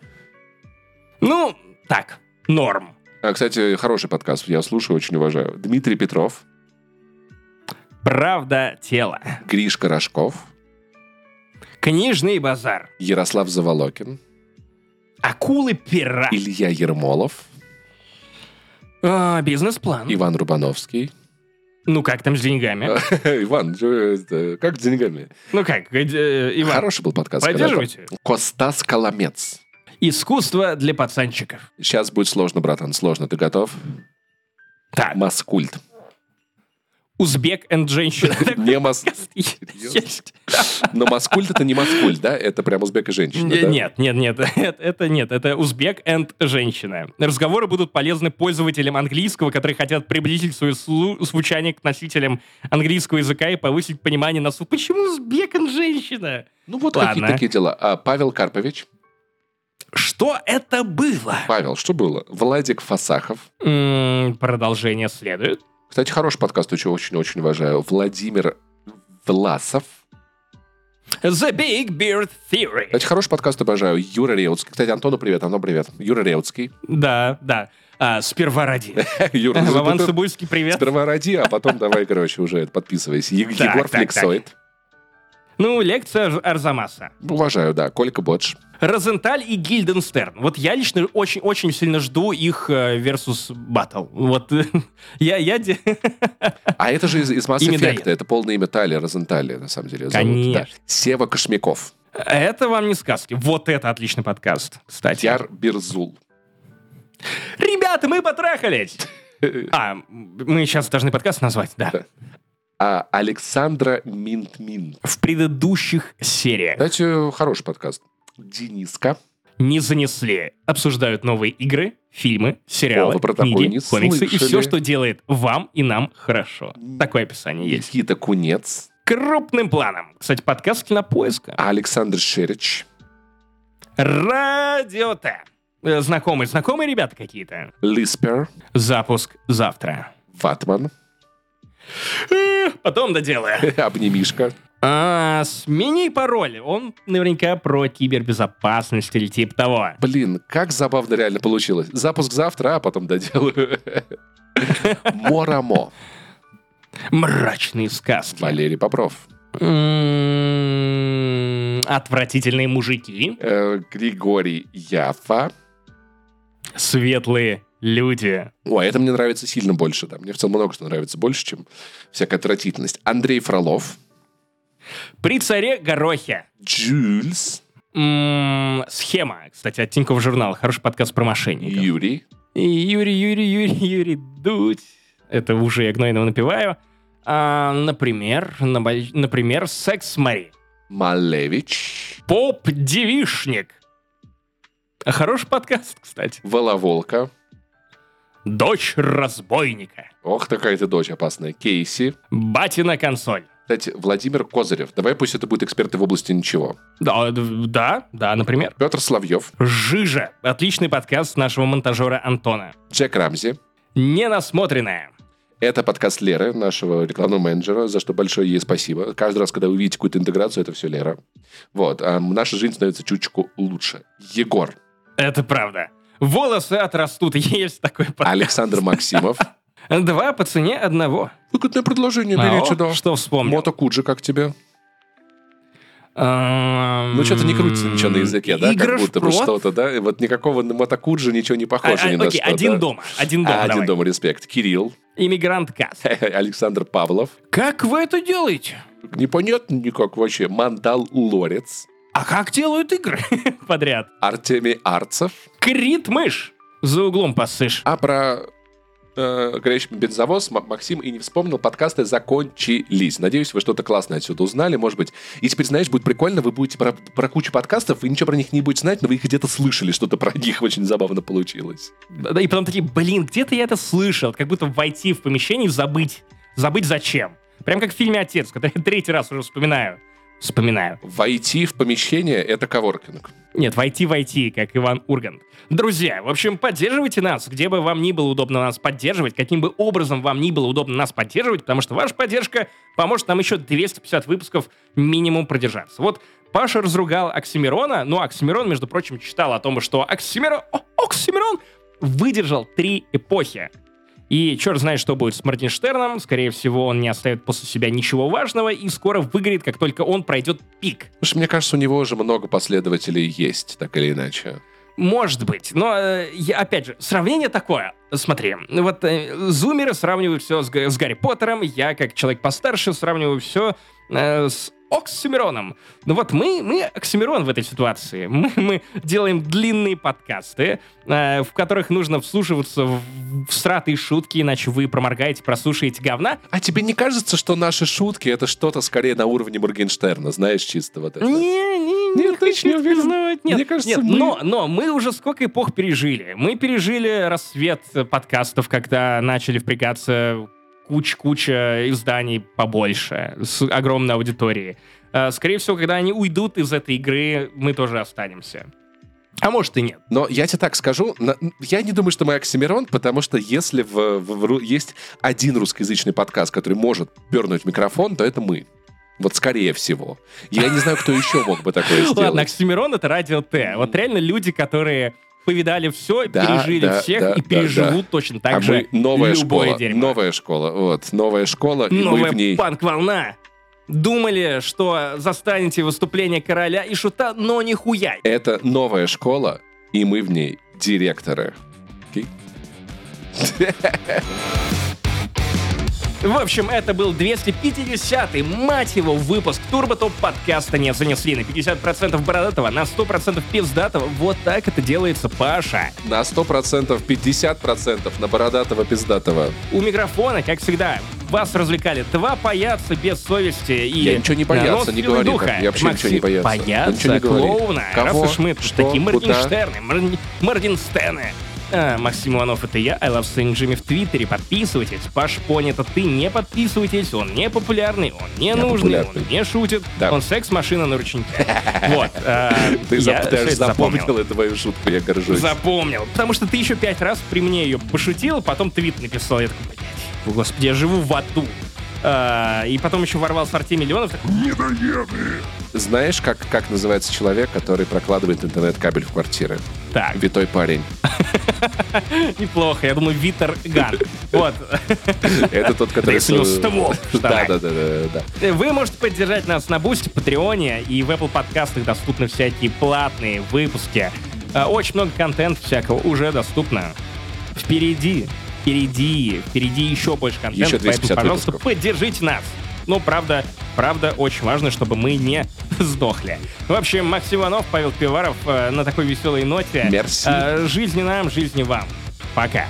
Ну, так, норм. А, кстати, хороший подкаст, я слушаю, очень уважаю. Дмитрий Петров. Правда тела. Гришка Рожков. Книжный базар. Ярослав Заволокин. Акулы пера. Илья Ермолов. А, бизнес-план. Иван Рубановский. Ну как там с деньгами? (laughs) Иван, как с деньгами? Ну как, э, Иван? Хороший был подкаст. Поддерживайте. Костас Коломец. Искусство для пацанчиков. Сейчас будет сложно, братан, сложно. Ты готов? Так. Маскульт. Узбек and женщина. (laughs) Не мас... (laughs) Но маскульт это не маскульт, да? Это прям узбек и женщина, Нет, нет, нет. (laughs) Это нет. Это узбек and женщина. Разговоры будут полезны пользователям английского, которые хотят приблизить свое звучание к носителям английского языка и повысить понимание на слух. Почему узбек and женщина? Ну вот какие такие дела. А Павел Карпович? Что это было? Павел, что было? Владик Фасахов. продолжение следует. Кстати, хороший подкаст, очень-очень уважаю. Владимир Власов. The Big Beard Theory. Кстати, хороший подкаст обожаю. Юра Реутский. Кстати, Антону привет. Антон, привет. Юра Реутский. Да, да. А, сперва ради. (laughs) Юра, Вован Цибульский, привет. Сперва ради, а потом давай, короче, уже подписывайся. Егор Флексоид. Ну, лекция Арзамаса. Уважаю, да. Колька Бодж. Розенталь и Гильденстерн. Вот я лично очень-очень сильно жду их э, versus Battle. Вот (laughs) я... я... А это же из, из Mass Effect. Это полное имя Тали Розентали, на самом деле. Конечно. Да. Сева Кошмяков. Это вам не сказки. Вот это отличный подкаст, кстати. Яр Бирзул. Ребята, мы потрахались! (laughs) А, мы сейчас должны подкаст назвать, да а Александра Минтмин. В предыдущих сериях. Кстати, хороший подкаст. Дениска. Не занесли. Обсуждают новые игры, фильмы, сериалы, О, книги, комиксы слышали. и все, что делает вам и нам хорошо. Такое описание есть. Никита Кунец. Крупным планом. Кстати, подкаст кинопоиска. Александр Шерич. Радио Т. Э, знакомые, знакомые ребята какие-то. Лиспер. Запуск завтра. Ватман. Потом доделаю. (laughs) Обнимишка. А, смени пароль. Он наверняка про кибербезопасность или типа того. Блин, как забавно реально получилось. Запуск завтра, а потом доделаю. (laughs) Морамо. Мрачные сказки. Валерий Попров. М-м-м, отвратительные мужики. Э, Григорий Яфа. Светлые люди. О, это мне нравится сильно больше. Да. Мне в целом много что нравится больше, чем всякая отвратительность. Андрей Фролов. При царе Горохе. Джульс. М-м, схема, кстати, от Тинькофф журнала. Хороший подкаст про мошенников. Юрий. Юрий, Юрий, Юрий, Юрий Дудь. Это уже я гнойного напиваю. А, например, на, например, Секс Мари. Малевич. Поп-девишник. Хороший подкаст, кстати. Воловолка. Дочь разбойника. Ох, такая ты дочь опасная. Кейси. Батина консоль. Кстати, Владимир Козырев. Давай пусть это будет эксперты в области ничего. Да, да, да, например. Петр Славьев. Жижа. Отличный подкаст нашего монтажера Антона. Джек Рамзи. Ненасмотренная. Это подкаст Леры, нашего рекламного менеджера, за что большое ей спасибо. Каждый раз, когда вы видите какую-то интеграцию, это все Лера. Вот. А наша жизнь становится чуточку лучше. Егор. Это правда. Волосы отрастут, (laughs) есть такой подкаст. Александр Максимов. (laughs) Два по цене одного. Выгодное предложение, берите, да. Что вспомнил? Мото Куджи, как тебе? Ну, что-то не крутится ничего на языке, да? Как будто бы что-то, да? Вот никакого на Мотокуджи ничего не похоже ни на что. один дома. Один дома, Один дома, респект. Кирилл. Иммигрант Кат. (laughs) Александр Павлов. Как вы это делаете? Непонятно никак вообще. Мандал Лорец. А как делают игры (laughs) подряд? Артемий Арцев. Крит мышь. За углом посышь. А про э, горящий бензовоз Максим и не вспомнил, подкасты закончились. Надеюсь, вы что-то классное отсюда узнали, может быть. И теперь, знаешь, будет прикольно, вы будете про, про кучу подкастов, вы ничего про них не будете знать, но вы их где-то слышали, что-то про них (laughs) очень забавно получилось. Да, и потом такие, блин, где-то я это слышал. Как будто войти в помещение и забыть. Забыть зачем. Прям как в фильме «Отец», который я третий раз уже вспоминаю. Вспоминаю. Войти в помещение — это коворкинг. Нет, войти-войти, как Иван Ургант. Друзья, в общем, поддерживайте нас, где бы вам ни было удобно нас поддерживать, каким бы образом вам ни было удобно нас поддерживать, потому что ваша поддержка поможет нам еще 250 выпусков минимум продержаться. Вот Паша разругал Оксимирона, но Оксимирон, между прочим, читал о том, что Оксимирон, Оксимирон выдержал три эпохи. И черт знает, что будет с Моргенштерном. Скорее всего, он не оставит после себя ничего важного и скоро выгорит, как только он пройдет пик. Что, мне кажется, у него уже много последователей есть, так или иначе. Может быть, но, э, я, опять же, сравнение такое. Смотри, вот э, зумеры сравнивают все с, с Гарри Поттером, я, как человек постарше, сравниваю все э, с Оксимироном. Ну вот мы, мы Оксимирон в этой ситуации. (laughs) Мы, мы делаем длинные подкасты, э, в которых нужно вслушиваться в, в сратые шутки, иначе вы проморгаете, прослушаете говна. А тебе не кажется, что наши шутки — это что-то скорее на уровне Моргенштерна, знаешь, чисто вот это? Не, не, не, нет, хочу не признавать. Нет, Мне кажется, нет, мы... но, но мы уже сколько эпох пережили. Мы пережили рассвет подкастов, когда начали впрягаться куча-куча изданий побольше, с огромной аудиторией. Э, скорее всего, когда они уйдут из этой игры, мы тоже останемся. А может и нет. Но я тебе так скажу, я не думаю, что мы Оксимирон, потому что если в, в, в, есть один русскоязычный подкаст, который может пернуть микрофон, то это мы. Вот скорее всего. Я не знаю, кто еще мог бы такое (laughs) сделать. Ладно, Оксимирон — это радио Т. Вот реально люди, которые повидали все, да, пережили да, всех да, и переживут да. точно так а же мы новая любое школа, дерьмо. Новая школа, вот, новая школа, и новая мы в ней... панк-волна. Думали, что застанете выступление короля и шута, но нихуя. Это новая школа, и мы в ней директоры. Okay? (laughs) В общем, это был 250-й, мать его, выпуск Турботоп подкаста «Не занесли» на 50% бородатого, на 100% пиздатого. Вот так это делается, Паша. На 100% 50% на бородатого пиздатого. У микрофона, как всегда, вас развлекали два паяца без совести и... Я ничего не боялся, не говори духа. Я вообще Максим, ничего не. Бояться не клоуна. Кого? Раз уж мы Что? такие Моргенштерны, Моргенстены. А, Максим Иванов это я, I Love Saying Jimmy в Твиттере. Подписывайтесь. Паш Пони это ты, не подписывайтесь. Он не популярный, он не я нужный, популярный. он не шутит. Да. Он секс-машина на ручнике. (laughs) Вот. А, ты запомнил твою шутку, я горжусь. Запомнил. Потому что ты еще пять раз при мне ее пошутил, потом твит написал. Я такой, господи, я живу в аду. А, и потом еще ворвался Артемий Миллионов. Такой, Недоеды! Знаешь, как, как называется человек, который прокладывает интернет-кабель в квартиры? Так. Витой парень. (laughs) Неплохо. Я думаю, Витер Ган. Вот. Это тот, который... (laughs) Да. Да, да, да, да. Вы можете поддержать нас на Boosty, Patreon е, и в Apple подкастах доступны всякие платные выпуски. А, очень много контента всякого уже доступно. Впереди впереди, впереди еще больше контента, еще поэтому, пожалуйста, выпусков. поддержите нас. Ну, правда, правда, очень важно, чтобы мы не (laughs) сдохли. В общем, Максим Иванов, Павел Пиваров э, на такой веселой ноте. Мерси. Э, жизни нам, жизни вам. Пока.